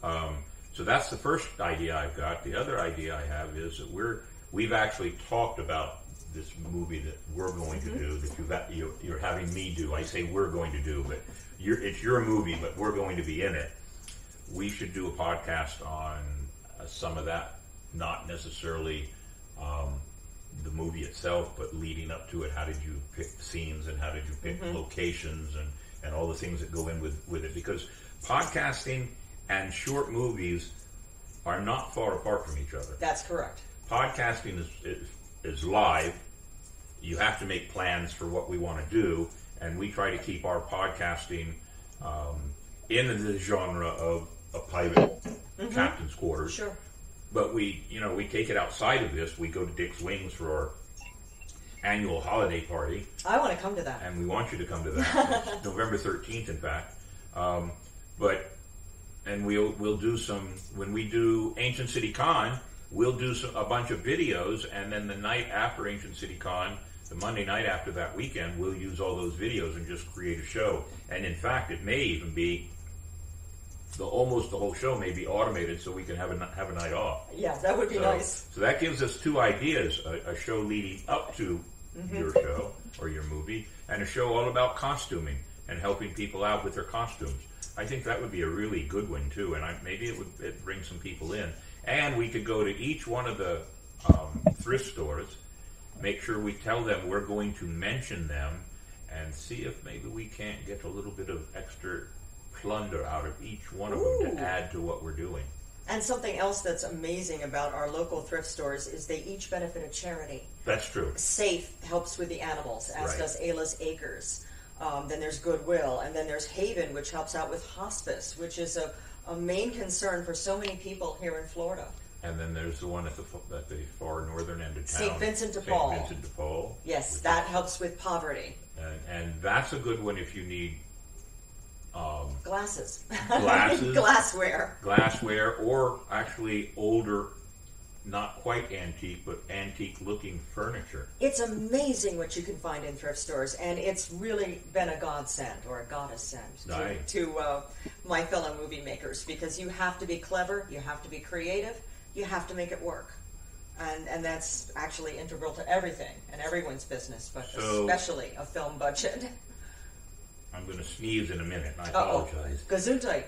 [SPEAKER 1] Um, so that's the first idea I've got. The other idea I have is that we're we've actually talked about this movie that we're going to do that you've got, you're, you're having me do. I say we're going to do, but you're, it's your movie, but we're going to be in it. We should do a podcast on uh, some of that, not necessarily um, the movie itself, but leading up to it. How did you pick scenes and how did you pick
[SPEAKER 5] Mhm.
[SPEAKER 1] locations and, and all the things that go in with, with it? Because podcasting and short movies are not far apart from each other.
[SPEAKER 5] That's correct.
[SPEAKER 1] Podcasting is, is, is live. You have to make plans for what we want to do, and we try to keep our podcasting um, in the genre of a pirate
[SPEAKER 5] Mhm.
[SPEAKER 1] captain's quarters.
[SPEAKER 5] Sure.
[SPEAKER 1] But we, you know, we take it outside of this. We go to Dick's Wings for our annual holiday party,
[SPEAKER 5] I want to come to that.
[SPEAKER 1] and we want you to come to that. November thirteenth, in fact. Um, but and we'll we'll do some when we do Ancient City Con. We'll do some, a bunch of videos, and then the night after Ancient City Con, the Monday night after that weekend, we'll use all those videos and just create a show. And in fact, it may even be the almost the whole show may be automated, so we can have a have a night off.
[SPEAKER 5] Yeah, that would be
[SPEAKER 1] So-
[SPEAKER 5] nice.
[SPEAKER 1] So that gives us two ideas: a, a show leading up to
[SPEAKER 5] Mhm.
[SPEAKER 1] your show or your movie, and a show all about costuming and helping people out with their costumes. I think that would be a really good one too, and I, maybe it would it bring some people in. And we could go to each one of the um, thrift stores, make sure we tell them we're going to mention them, and see if maybe we can't get a little bit of extra plunder out of each one of them
[SPEAKER 5] Ooh.
[SPEAKER 1] to add to what we're doing.
[SPEAKER 5] And something else that's amazing about our local thrift stores is they each benefit a charity.
[SPEAKER 1] That's true.
[SPEAKER 5] Safe helps with the animals, as
[SPEAKER 1] Right.
[SPEAKER 5] does Ayla's Acres. Um, then there's Goodwill, and then there's Haven, which helps out with hospice, which is a, a main concern for so many people here in Florida.
[SPEAKER 1] And then there's the one at the at the far northern end of town,
[SPEAKER 5] St. Vincent de Paul.
[SPEAKER 1] St. Vincent de Paul.
[SPEAKER 5] Yes, that helps with poverty.
[SPEAKER 1] and, and that's a good one if you need um,
[SPEAKER 5] Glasses.
[SPEAKER 1] Glasses.
[SPEAKER 5] Glassware.
[SPEAKER 1] glassware or actually older, not quite antique, but antique-looking furniture.
[SPEAKER 5] It's amazing what you can find in thrift stores, and it's really been a godsend or a goddess send to, to uh, my fellow movie makers because you have to be clever, you have to be creative, you have to make it work. And, and that's actually integral to everything and everyone's business, but
[SPEAKER 1] So-
[SPEAKER 5] especially a film budget.
[SPEAKER 1] I'm going to sneeze in a minute. I
[SPEAKER 5] Uh-oh.
[SPEAKER 1] apologize.
[SPEAKER 5] Gesundheit.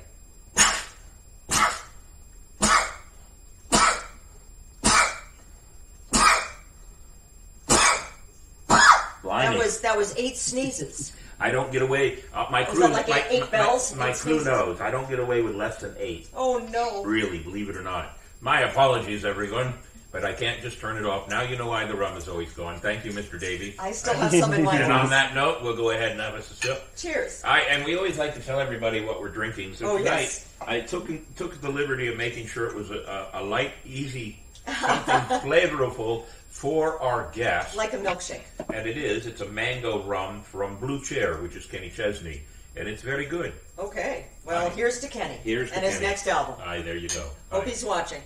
[SPEAKER 1] Blimey.
[SPEAKER 5] That was that was eight sneezes.
[SPEAKER 1] I don't get away. Uh, my crew,
[SPEAKER 5] like
[SPEAKER 1] my,
[SPEAKER 5] eight bells,
[SPEAKER 1] my, my crew knows. I don't get away with less than eight.
[SPEAKER 5] Oh no!
[SPEAKER 1] Really, believe it or not. My apologies, everyone. But I can't just turn it off. Now you know why the rum is always gone. Thank you, Mr. Davey.
[SPEAKER 5] I still have some in my
[SPEAKER 1] And on that note, we'll go ahead and have us a sip.
[SPEAKER 5] Cheers.
[SPEAKER 1] I and we always like to tell everybody what we're drinking. So
[SPEAKER 5] Oh,
[SPEAKER 1] tonight,
[SPEAKER 5] yes.
[SPEAKER 1] I took took the liberty of making sure it was a, a, a light, easy, something flavorful for our guests.
[SPEAKER 5] Like a milkshake.
[SPEAKER 1] And it is. It's a mango rum from Blue Chair, which is Kenny Chesney, and it's very good.
[SPEAKER 5] Okay. Well,
[SPEAKER 1] Aye.
[SPEAKER 5] here's to Kenny
[SPEAKER 1] Here's to
[SPEAKER 5] and his
[SPEAKER 1] Kenny.
[SPEAKER 5] next album.
[SPEAKER 1] Aye, there you go.
[SPEAKER 5] Hope he's watching,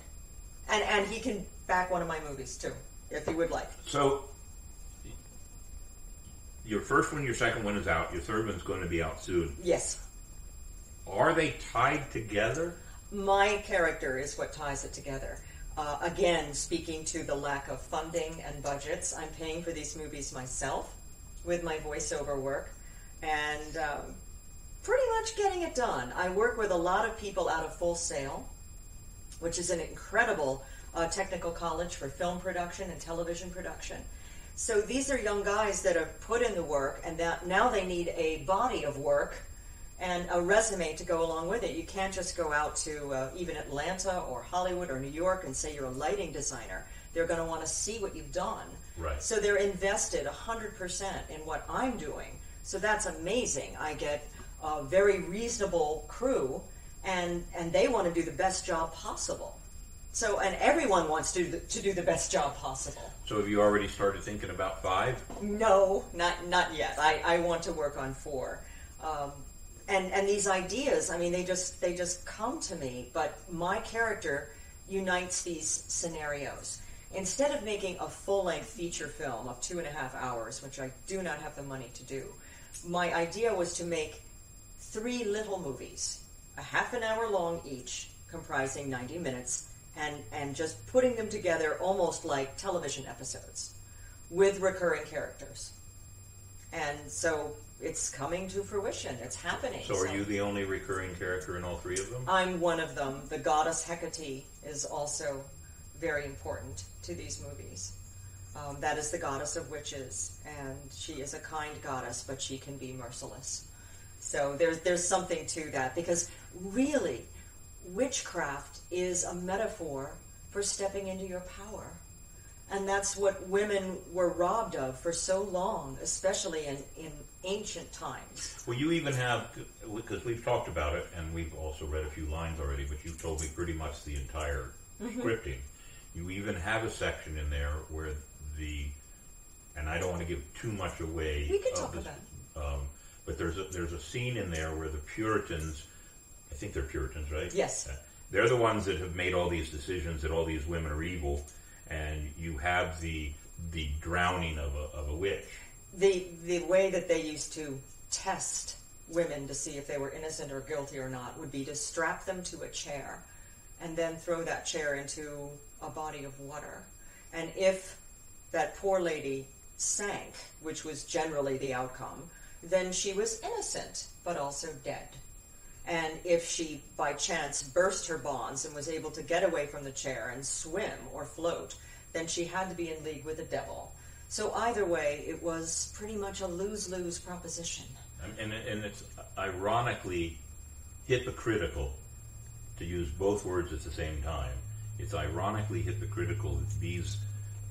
[SPEAKER 5] and and he can back one of my movies too, if he would like.
[SPEAKER 1] So, your first one, your second one is out. Your third one's going to be out soon.
[SPEAKER 5] Yes,
[SPEAKER 1] Are they tied together?
[SPEAKER 5] my character is what ties it together. Uh, again, speaking to the lack of funding and budgets, I'm paying for these movies myself with my voiceover work, and um, pretty much getting it done. I work with a lot of people out of Full Sail, which is an incredible uh, technical college for film production and television production. So these are young guys that have put in the work, and that now they need a body of work and a resume to go along with it. You can't just go out to uh, even Atlanta or Hollywood or New York and say you're a lighting designer. They're going to want to see what you've done.
[SPEAKER 1] Right.
[SPEAKER 5] So they're invested 100% in what I'm doing. So that's amazing. I get a very reasonable crew, and, and they want to do the best job possible. So, and everyone wants to, do the- to do the best job possible.
[SPEAKER 1] So, have you already started thinking about five?
[SPEAKER 5] No, not not yet. I, I want to work on four. Um, and and these ideas, I mean, they just they just come to me. But my character unites these scenarios. Instead of making a full length feature film of two and a half hours, which I do not have the money to do, my idea was to make three little movies, a half an hour long each, comprising 90 minutes, and, and just putting them together almost like television episodes with recurring characters. And so it's coming to fruition. It's happening.
[SPEAKER 1] So, are you the only recurring character in all three of them?
[SPEAKER 5] I'm one of them. The goddess Hecate is also very important to these movies. Um, that is the goddess of witches, and she is a kind goddess, but she can be merciless. So there's there's something to that because really, witchcraft is a metaphor for stepping into your power, and that's what women were robbed of for so long, especially in in ancient times.
[SPEAKER 1] Well, you even have, because we've talked about it, and we've also read a few lines already, but you've told me pretty much the entire
[SPEAKER 5] Mhm.
[SPEAKER 1] scripting. You even have a section in there where the, and I don't want to give too much away.
[SPEAKER 5] We can talk
[SPEAKER 1] this,
[SPEAKER 5] about
[SPEAKER 1] Um, but there's a, there's a scene in there where the Puritans, I think they're Puritans, right?
[SPEAKER 5] Yes.
[SPEAKER 1] They're the ones that have made all these decisions that all these women are evil, and you have the the drowning of a, of a witch.
[SPEAKER 5] The the way that they used to test women to see if they were innocent or guilty or not would be to strap them to a chair and then throw that chair into a body of water. And if that poor lady sank, which was generally the outcome, then she was innocent but also dead. And if she by chance burst her bonds and was able to get away from the chair and swim or float, then she had to be in league with the devil. So either way, it was pretty much a lose-lose proposition.
[SPEAKER 1] And, and, and it's ironically hypocritical to use both words at the same time. It's ironically hypocritical that these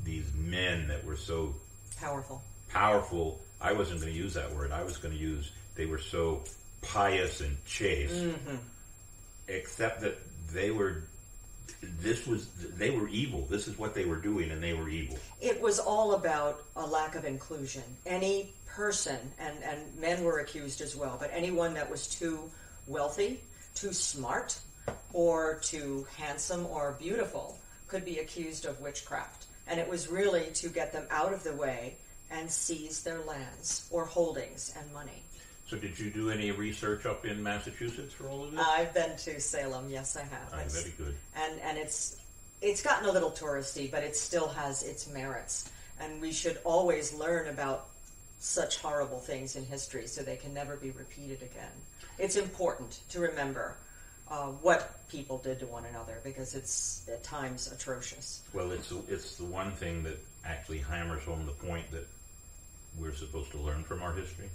[SPEAKER 1] these men that were so
[SPEAKER 5] Powerful.
[SPEAKER 1] powerful. I wasn't going to use that word. I was going to use they were so pious and chaste,
[SPEAKER 5] Mhm.
[SPEAKER 1] except that they were. This was they were evil. This is what they were doing, and they were evil.
[SPEAKER 5] It was all about a lack of inclusion. Any person, and, and men were accused as well, but anyone that was too wealthy, too smart, or too handsome or beautiful could be accused of witchcraft. And it was really to get them out of the way and seize their lands or holdings and money.
[SPEAKER 1] So, did you do any research up in Massachusetts for all of this?
[SPEAKER 5] I've been to Salem, yes, I have.
[SPEAKER 1] Ah, very good.
[SPEAKER 5] and and it's it's gotten a little touristy, but it still has its merits. And we should always learn about such horrible things in history so they can never be repeated again. It's important to remember uh, what people did to one another because it's at times atrocious.
[SPEAKER 1] Well, it's it's the one thing that actually hammers home the point that we're supposed to learn from our history.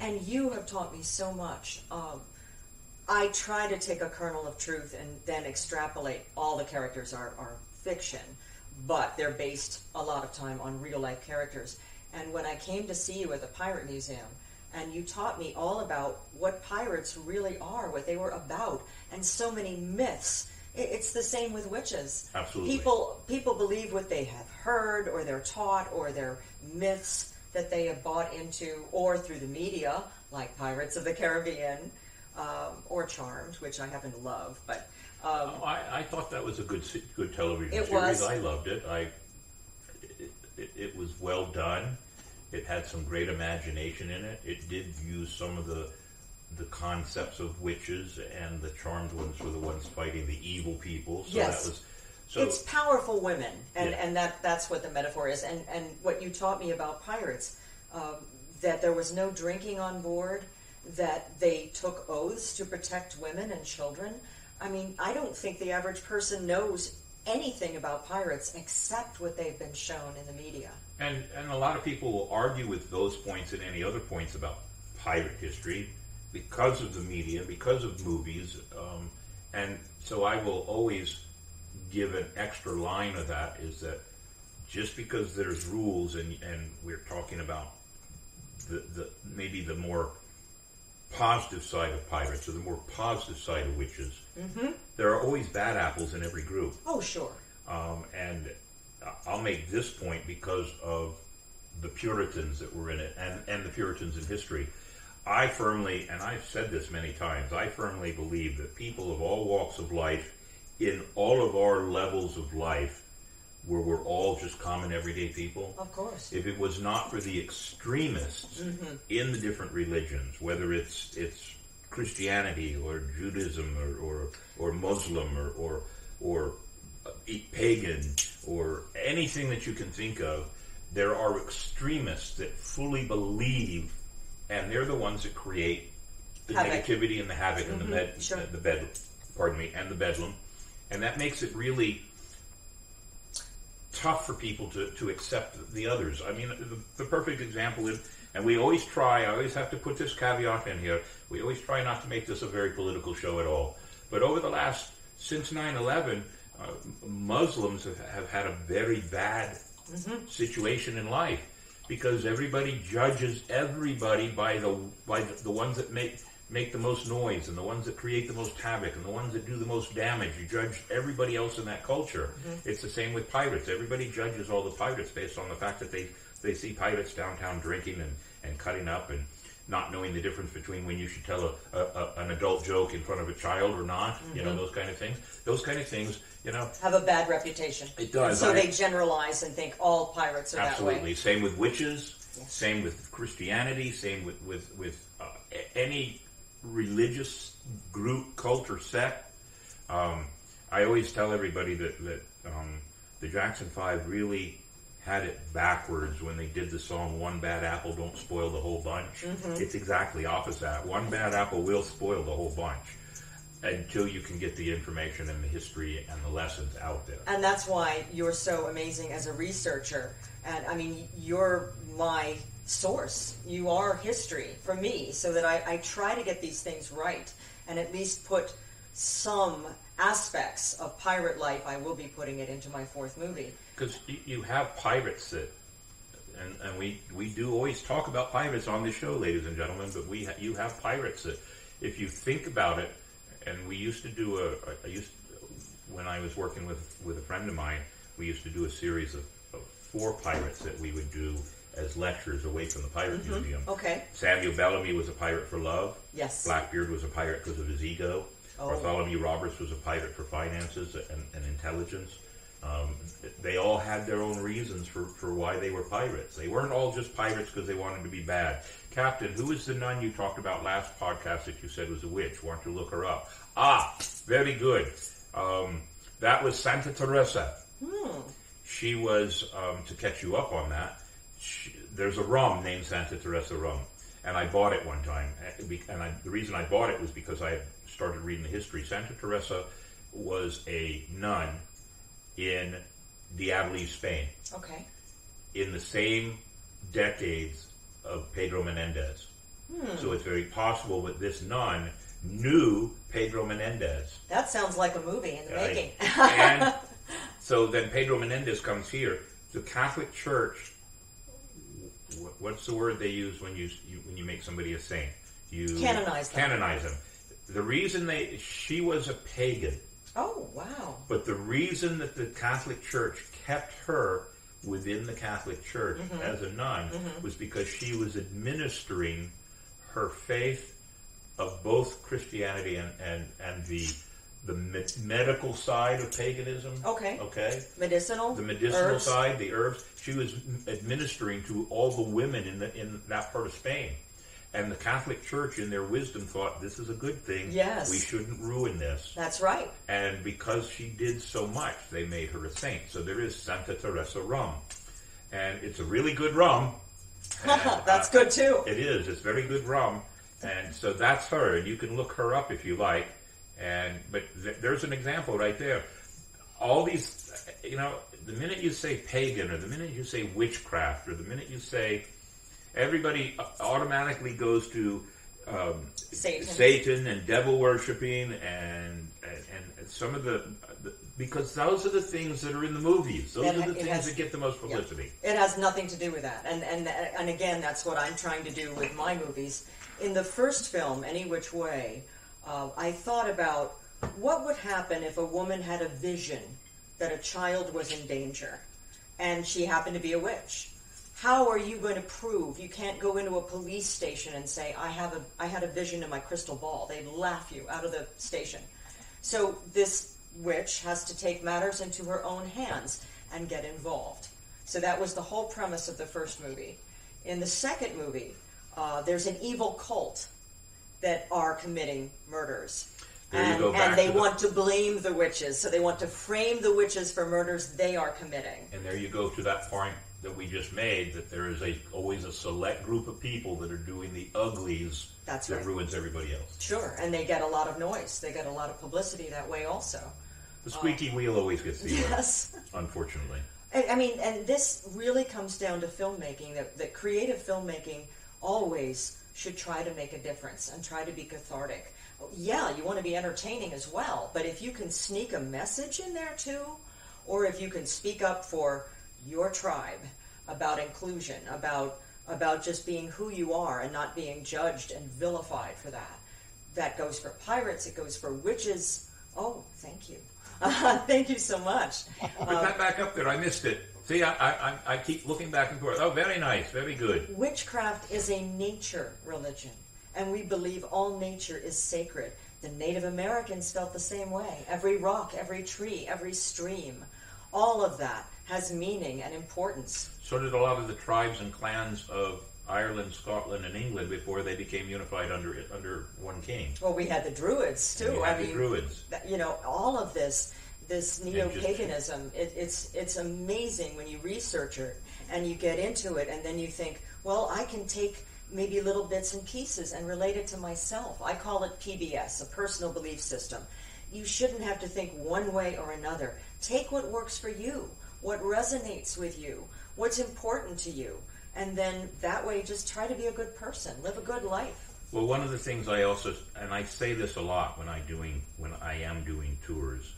[SPEAKER 5] And you have taught me so much. Um, I try to take a kernel of truth and then extrapolate. All the characters are, are fiction, but they're based a lot of time on real life characters. And when I came to see you at the Pirate Museum, and you taught me all about what pirates really are, what they were about, and so many myths. It's the same with witches.
[SPEAKER 1] Absolutely.
[SPEAKER 5] People people believe what they have heard, or they're taught, or their myths that they have bought into, or through the media, like Pirates of the Caribbean, um, or Charmed, which I happen to love. But um,
[SPEAKER 1] Oh, I, I thought that was a good good television
[SPEAKER 5] It
[SPEAKER 1] series.
[SPEAKER 5] was.
[SPEAKER 1] I loved it. I it, it, it was well done. It had some great imagination in it. It did use some of the the concepts of witches, and the charmed ones were the ones fighting the evil people. So
[SPEAKER 5] Yes.
[SPEAKER 1] that was so.
[SPEAKER 5] it's powerful women, and,
[SPEAKER 1] Yeah.
[SPEAKER 5] and that that's what the metaphor is. And and what you taught me about pirates, um, that there was no drinking on board, that they took oaths to protect women and children. I mean, I don't think the average person knows anything about pirates except what they've been shown in the media.
[SPEAKER 1] And and a lot of people will argue with those points and any other points about pirate history because of the media, because of movies, um, and so I will always give an extra line of that is that just because there's rules and and we're talking about the, the maybe the more positive side of pirates or the more positive side of witches,
[SPEAKER 5] Mm-hmm.
[SPEAKER 1] there are always bad apples in every group.
[SPEAKER 5] Oh, sure.
[SPEAKER 1] Um, and I'll make this point because of the Puritans that were in it and, and the Puritans in history. I firmly, and I've said this many times, I firmly believe that people of all walks of life, in all of our levels of life, where we're all just common everyday people,
[SPEAKER 5] Of course.
[SPEAKER 1] if it was not for the extremists
[SPEAKER 5] Mhm.
[SPEAKER 1] in the different religions, whether it's it's Christianity or Judaism or or, or Muslim or or, or uh, pagan or anything that you can think of, there are extremists that fully believe, and they're the ones that create the
[SPEAKER 5] Havoc.
[SPEAKER 1] negativity and the havoc and the bed,
[SPEAKER 5] sure.
[SPEAKER 1] the bed, pardon me, and the bedlam, and that makes it really tough for people to, to accept the others. I mean, the, the perfect example is, and we always try, I always have to put this caveat in here, we always try not to make this a very political show at all. But over the last, since 9 11, uh, Muslims have, have had a very bad
[SPEAKER 5] Mm-hmm.
[SPEAKER 1] situation in life because everybody judges everybody by the by the, the ones that make make the most noise and the ones that create the most havoc and the ones that do the most damage. You judge everybody else in that culture.
[SPEAKER 5] Mhm.
[SPEAKER 1] It's the same with pirates. Everybody judges all the pirates based on the fact that they they see pirates downtown drinking and and cutting up and not knowing the difference between when you should tell a, a, a an adult joke in front of a child or not. You know
[SPEAKER 5] Mhm.
[SPEAKER 1] those kind of things. Those kind of things. You know.
[SPEAKER 5] Have a bad reputation.
[SPEAKER 1] It does.
[SPEAKER 5] And so
[SPEAKER 1] I-
[SPEAKER 5] they generalize and think all pirates are that way.
[SPEAKER 1] Absolutely. Same with witches. Same with Christianity. Same with with with uh, any religious group, cult, or sect. Um, I always tell everybody that that um, the Jackson Five really had it backwards when they did the song "One Bad Apple Don't Spoil the Whole Bunch."
[SPEAKER 5] Mhm.
[SPEAKER 1] It's exactly opposite. That. One bad apple will spoil the whole bunch until you can get the information and the history and the lessons out there.
[SPEAKER 5] And that's why you're so amazing as a researcher. And I mean, you're my source. You are history for me, so that I, I try to get these things right and at least put some aspects of pirate life, I will be putting it into my fourth movie.
[SPEAKER 1] Because you, have pirates that, and, and we, we do always talk about pirates on this show, ladies and gentlemen, but we ha- you have pirates that, if you think about it, and we used to do a, I used, when I was working with, with a friend of mine, we used to do a series of, of four pirates that we would do as lecturers away from the Pirate
[SPEAKER 5] Mhm.
[SPEAKER 1] Museum.
[SPEAKER 5] Okay.
[SPEAKER 1] Samuel Bellamy was a pirate for love.
[SPEAKER 5] Yes.
[SPEAKER 1] Blackbeard was a pirate because of his ego.
[SPEAKER 5] Oh.
[SPEAKER 1] Bartholomew Roberts was a pirate for finances and, and intelligence. Um, they all had their own reasons for, for why they were pirates. They weren't all just pirates because they wanted to be bad. Captain, who is the nun you talked about last podcast that you said was a witch? Why don't you look her up? Ah, very good. Um, that was Santa Teresa.
[SPEAKER 5] Hmm.
[SPEAKER 1] She was, um, to catch you up on that, she, there's a rum named Santa Teresa rum. And I bought it one time. Uh, And I, the reason I bought it was because I started reading the history. Santa Teresa was a nun in the Diablo, Spain,
[SPEAKER 5] Okay.
[SPEAKER 1] in the same decades of Pedro Menendez.
[SPEAKER 5] Hmm.
[SPEAKER 1] So it's very possible that this nun knew Pedro Menendez.
[SPEAKER 5] That sounds like a movie in the
[SPEAKER 1] Right.
[SPEAKER 5] making.
[SPEAKER 1] and so then Pedro Menendez comes here. The Catholic Church, wh- what's the word they use when you, you when you make somebody a saint? You
[SPEAKER 5] Canonize them.
[SPEAKER 1] Canonize them. The reason they she was a pagan,
[SPEAKER 5] oh, wow.
[SPEAKER 1] but the reason that the Catholic Church kept her within the Catholic Church
[SPEAKER 5] Mhm.
[SPEAKER 1] as a nun
[SPEAKER 5] Mhm.
[SPEAKER 1] was because she was administering her faith of both Christianity and, and, and the the me- medical side of paganism.
[SPEAKER 5] Okay.
[SPEAKER 1] Okay.
[SPEAKER 5] Medicinal?
[SPEAKER 1] The medicinal
[SPEAKER 5] herbs?
[SPEAKER 1] side, the herbs. She was administering to all the women in the in that part of Spain. And the Catholic Church, in their wisdom, thought this is a good thing.
[SPEAKER 5] Yes.
[SPEAKER 1] We shouldn't ruin this.
[SPEAKER 5] That's right.
[SPEAKER 1] And because she did so much, they made her a saint. So there is Santa Teresa rum. And it's a really good rum.
[SPEAKER 5] That's uh, good too.
[SPEAKER 1] It is. It's very good rum. And so that's her. And you can look her up if you like. And but th- there's an example right there. All these, you know, the minute you say pagan or the minute you say witchcraft or the minute you say, everybody automatically goes to um,
[SPEAKER 5] Satan.
[SPEAKER 1] Satan and devil worshiping and, and and some of the because those are the things that are in the movies. Those
[SPEAKER 5] That
[SPEAKER 1] are the things
[SPEAKER 5] has-
[SPEAKER 1] that get the most publicity.
[SPEAKER 5] It has nothing to do with that. And, and, and again, that's what I'm trying to do with my movies. In the first film, Any Which Way, uh, I thought about what would happen if a woman had a vision that a child was in danger and she happened to be a witch. How are you going to prove? You can't go into a police station and say, I, have a, I had a vision in my crystal ball. They'd laugh you out of the station. So this witch has to take matters into her own hands and get involved. So that was the whole premise of the first movie. In the second movie, uh, there's an evil cult that are committing murders. And,
[SPEAKER 1] go,
[SPEAKER 5] and they
[SPEAKER 1] to the-
[SPEAKER 5] want to blame the witches. So they want to frame the witches for murders they are committing.
[SPEAKER 1] And there you go to that point that we just made that there is a always a select group of people that are doing the uglies
[SPEAKER 5] That's
[SPEAKER 1] that
[SPEAKER 5] right.
[SPEAKER 1] ruins everybody else.
[SPEAKER 5] Sure, and they get a lot of noise. They get a lot of publicity that way also.
[SPEAKER 1] The squeaky um, wheel always gets the
[SPEAKER 5] Yes.
[SPEAKER 1] unfortunately.
[SPEAKER 5] I I mean, and this really comes down to filmmaking. That, that creative filmmaking always should try to make a difference and try to be cathartic. Yeah, you want to be entertaining as well, but if you can sneak a message in there too, or if you can speak up for your tribe about inclusion, about about just being who you are and not being judged and vilified for that. That goes for pirates. It goes for witches. Oh, thank you. thank you so much.
[SPEAKER 1] Put
[SPEAKER 5] Um,
[SPEAKER 1] that back up there. I missed it. See, I, I, I- I keep looking back and forth. Oh, very nice. Very good.
[SPEAKER 5] Witchcraft is a nature religion, and we believe all nature is sacred. The Native Americans felt the same way. Every rock, every tree, every stream, all of that has meaning and importance.
[SPEAKER 1] So did a lot of the tribes and clans of Ireland, Scotland, and England before they became unified under under one king.
[SPEAKER 5] Well, we had the Druids too.
[SPEAKER 1] Had
[SPEAKER 5] I
[SPEAKER 1] the
[SPEAKER 5] mean,
[SPEAKER 1] Druids.
[SPEAKER 5] you know, all of this, this neo paganism. It, it's it's amazing when you research it and you get into it, and then you think, well, I can take maybe little bits and pieces and relate it to myself. I call it PBS, a personal belief system. You shouldn't have to think one way or another. Take what works for you, what resonates with you, what's important to you, and then that way just try to be a good person, live a good life.
[SPEAKER 1] Well, one of the things I also, and I say this a lot when I doing when I am doing tours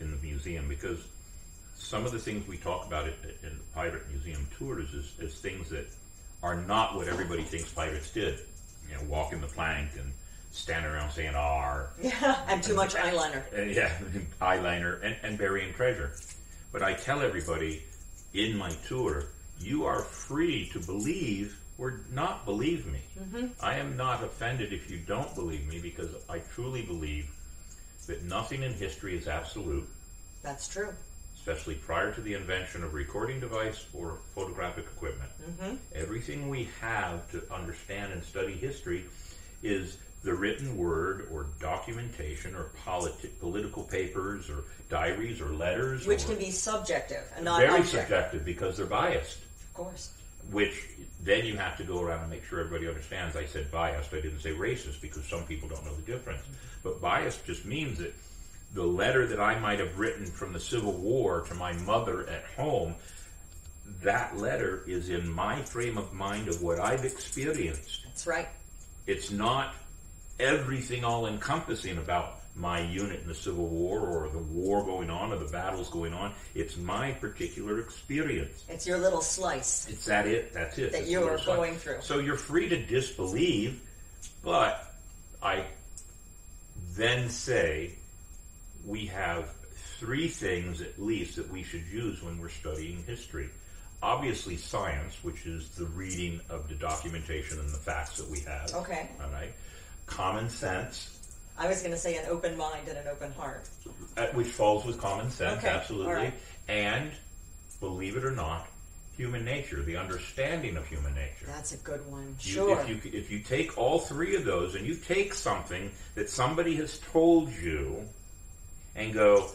[SPEAKER 1] in the museum, because some of the things we talk about in, in pirate museum tours is, is things that are not what everybody thinks pirates did. You know, walking the plank and standing around saying "R."
[SPEAKER 5] Yeah, and too much eyeliner.
[SPEAKER 1] Uh, yeah, eyeliner and, and burying treasure. But I tell everybody in my tour, you are free to believe or not believe me.
[SPEAKER 5] Mhm.
[SPEAKER 1] I am not offended if you don't believe me because I truly believe that nothing in history is absolute,
[SPEAKER 5] That's true.
[SPEAKER 1] Especially prior to the invention of recording device or photographic equipment.
[SPEAKER 5] hmm
[SPEAKER 1] Everything we have to understand and study history is the written word or documentation or politi- political papers or diaries or letters.
[SPEAKER 5] Which
[SPEAKER 1] or
[SPEAKER 5] can be subjective and not
[SPEAKER 1] very
[SPEAKER 5] objective.
[SPEAKER 1] subjective because they're biased.
[SPEAKER 5] Of course.
[SPEAKER 1] Which then you have to go around and make sure everybody understands. I said biased, I didn't say racist because some people don't know the difference. But biased just means that the letter that I might have written from the Civil War to my mother at home, that letter is in my frame of mind of what I've experienced.
[SPEAKER 5] That's right.
[SPEAKER 1] It's not everything all encompassing about my unit in the Civil War or the war going on or the battles going on. It's my particular experience.
[SPEAKER 5] It's your little slice.
[SPEAKER 1] It's that it. That's it.
[SPEAKER 5] That
[SPEAKER 1] you're
[SPEAKER 5] going through.
[SPEAKER 1] So you're free to disbelieve, but I then say we have three things at least that we should use when we're studying history. Obviously, science, which is the reading of the documentation and the facts that we have.
[SPEAKER 5] Okay.
[SPEAKER 1] All right. Common sense,
[SPEAKER 5] I was going to say an open mind and an open heart.
[SPEAKER 1] uh, which falls with common sense,
[SPEAKER 5] Okay,
[SPEAKER 1] absolutely.
[SPEAKER 5] right.
[SPEAKER 1] And, believe it or not, human nature, the understanding of human nature.
[SPEAKER 5] That's a good one.
[SPEAKER 1] You-
[SPEAKER 5] Sure.
[SPEAKER 1] If you if you take all three of those and you take something that somebody has told you, and go,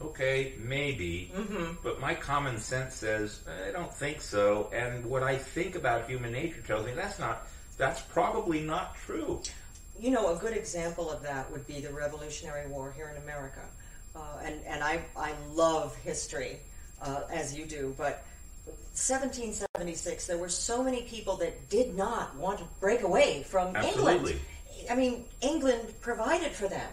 [SPEAKER 1] okay, maybe,
[SPEAKER 5] Mhm.
[SPEAKER 1] but my common sense says I don't think so, and what I think about human nature tells me that's not that's probably not true.
[SPEAKER 5] You know, a good example of that would be the Revolutionary War here in America. Uh, and and I, I love history, uh, as you do, but 1776, there were so many people that did not want to break away from
[SPEAKER 1] Absolutely.
[SPEAKER 5] England. I mean, England provided for them.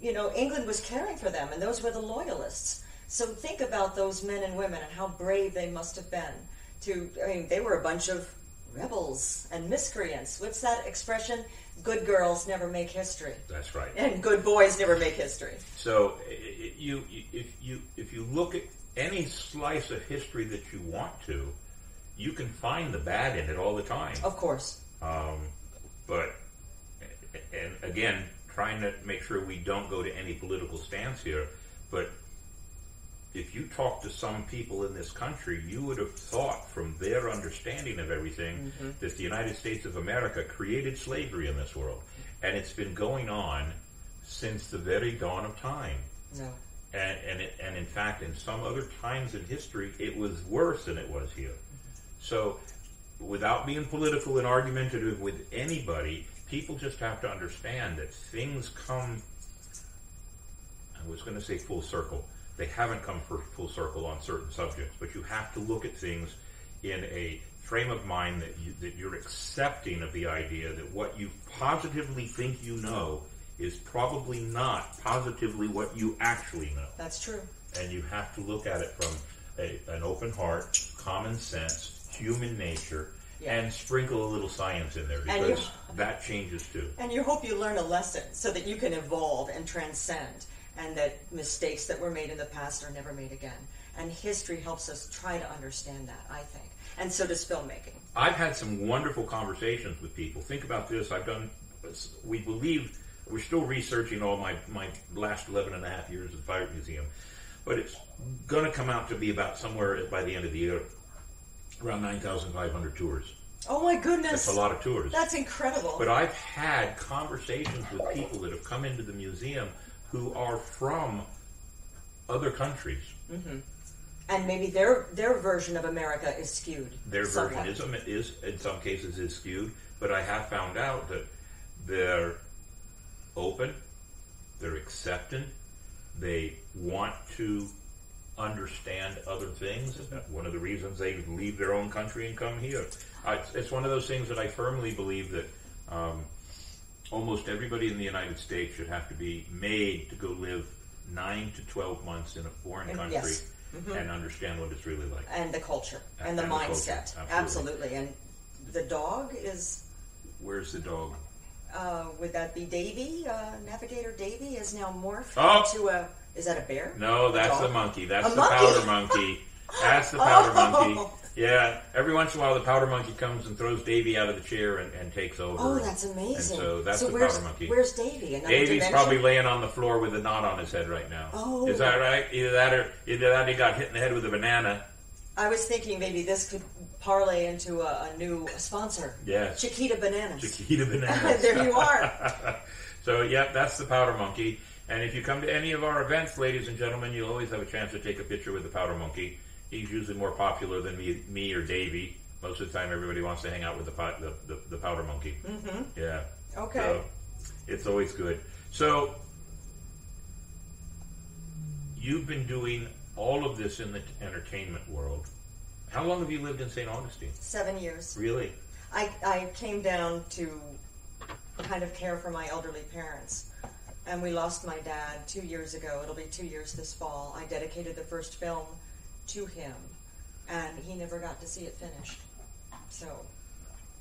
[SPEAKER 5] You know, England was caring for them, and those were the loyalists. So think about those men and women and how brave they must have been. To, I mean, they were a bunch of rebels and miscreants. What's that expression? Good girls never make history,
[SPEAKER 1] That's right.
[SPEAKER 5] and good boys never make history.
[SPEAKER 1] So you if you if you look at any slice of history that you want to, you can find the bad in it all the time.
[SPEAKER 5] Of course.
[SPEAKER 1] Um, but and again, trying to make sure we don't go to any political stance here, but if you talk to some people in this country, you would have thought from their understanding of everything
[SPEAKER 5] Mhm.
[SPEAKER 1] that the United States of America created slavery in this world. And it's been going on since the very dawn of time.
[SPEAKER 5] No.
[SPEAKER 1] And, and, it, and in fact, in some other times in history, it was worse than it was here. So, without being political and argumentative with anybody, people just have to understand that things come, I was going to say full circle. They haven't come for full circle on certain subjects, but you have to look at things in a frame of mind that, you, that you're accepting of the idea that what you positively think you know is probably not positively what you actually know
[SPEAKER 5] That's true.
[SPEAKER 1] and you have to look at it from a, an open heart, common sense, human nature,
[SPEAKER 5] Yeah.
[SPEAKER 1] and sprinkle a little science in there because
[SPEAKER 5] you-
[SPEAKER 1] that changes too.
[SPEAKER 5] And you hope you learn a lesson so that you can evolve and transcend, and that mistakes that were made in the past are never made again. And history helps us try to understand that, I think. And so does filmmaking.
[SPEAKER 1] I've had some wonderful conversations with people. Think about this. I've done, we believe, we're still researching all my, my last 11 and a half years at the Pirate Museum, but it's going to come out to be about somewhere by the end of the year, around 9,500 tours.
[SPEAKER 5] Oh my goodness!
[SPEAKER 1] That's a lot of tours.
[SPEAKER 5] That's incredible.
[SPEAKER 1] But I've had conversations with people that have come into the museum who are from other countries.
[SPEAKER 5] hmm And maybe their their version of America is skewed.
[SPEAKER 1] Their version is, is in some cases is skewed, but I have found out that they're open, they're accepting, they want to understand other things. One of the reasons they leave their own country and come here. I, it's one of those things that I firmly believe that Um, almost everybody in the United States should have to be made to go live nine to twelve months in a foreign country
[SPEAKER 5] yes. Mhm.
[SPEAKER 1] and understand what it's really like.
[SPEAKER 5] and the culture and,
[SPEAKER 1] And
[SPEAKER 5] the
[SPEAKER 1] the culture,
[SPEAKER 5] mindset.
[SPEAKER 1] absolutely.
[SPEAKER 5] And the dog is.
[SPEAKER 1] Where's the dog?
[SPEAKER 5] Uh, would that be Davey? Uh, Navigator Davey is now morphed
[SPEAKER 1] Oh.
[SPEAKER 5] into a. Is that a bear?
[SPEAKER 1] No, that's the monkey. That's
[SPEAKER 5] A
[SPEAKER 1] the
[SPEAKER 5] monkey?
[SPEAKER 1] powder monkey. That's the powder
[SPEAKER 5] Oh.
[SPEAKER 1] monkey. Yeah, every once in a while the powder monkey comes and throws Davey out of the chair and, and takes over.
[SPEAKER 5] Oh, that's amazing.
[SPEAKER 1] And so that's the
[SPEAKER 5] where's,
[SPEAKER 1] powder monkey.
[SPEAKER 5] Where's Davey? Another
[SPEAKER 1] Davey's
[SPEAKER 5] dimension?
[SPEAKER 1] probably laying on the floor with a knot on his head right now.
[SPEAKER 5] Oh.
[SPEAKER 1] Is that right? Either that or either that he got hit in the head with a banana.
[SPEAKER 5] I was thinking maybe this could parlay into a, a new sponsor.
[SPEAKER 1] Yes.
[SPEAKER 5] Chiquita Bananas.
[SPEAKER 1] Chiquita bananas.
[SPEAKER 5] there you are.
[SPEAKER 1] so yeah, that's the powder monkey. And if you come to any of our events, ladies and gentlemen, you'll always have a chance to take a picture with the powder monkey. He's usually more popular than me, me or Davey. Most of the time, everybody wants to hang out with the the, the, the powder monkey.
[SPEAKER 5] Mhm.
[SPEAKER 1] Yeah.
[SPEAKER 5] Okay.
[SPEAKER 1] So it's always good. So you've been doing all of this in the entertainment world. How long have you lived in St. Augustine?
[SPEAKER 5] Seven years.
[SPEAKER 1] Really?
[SPEAKER 5] I, I came down to kind of care for my elderly parents. And we lost my dad two years ago. It'll be two years this fall. I dedicated the first film to him, and he never got to see it finished. So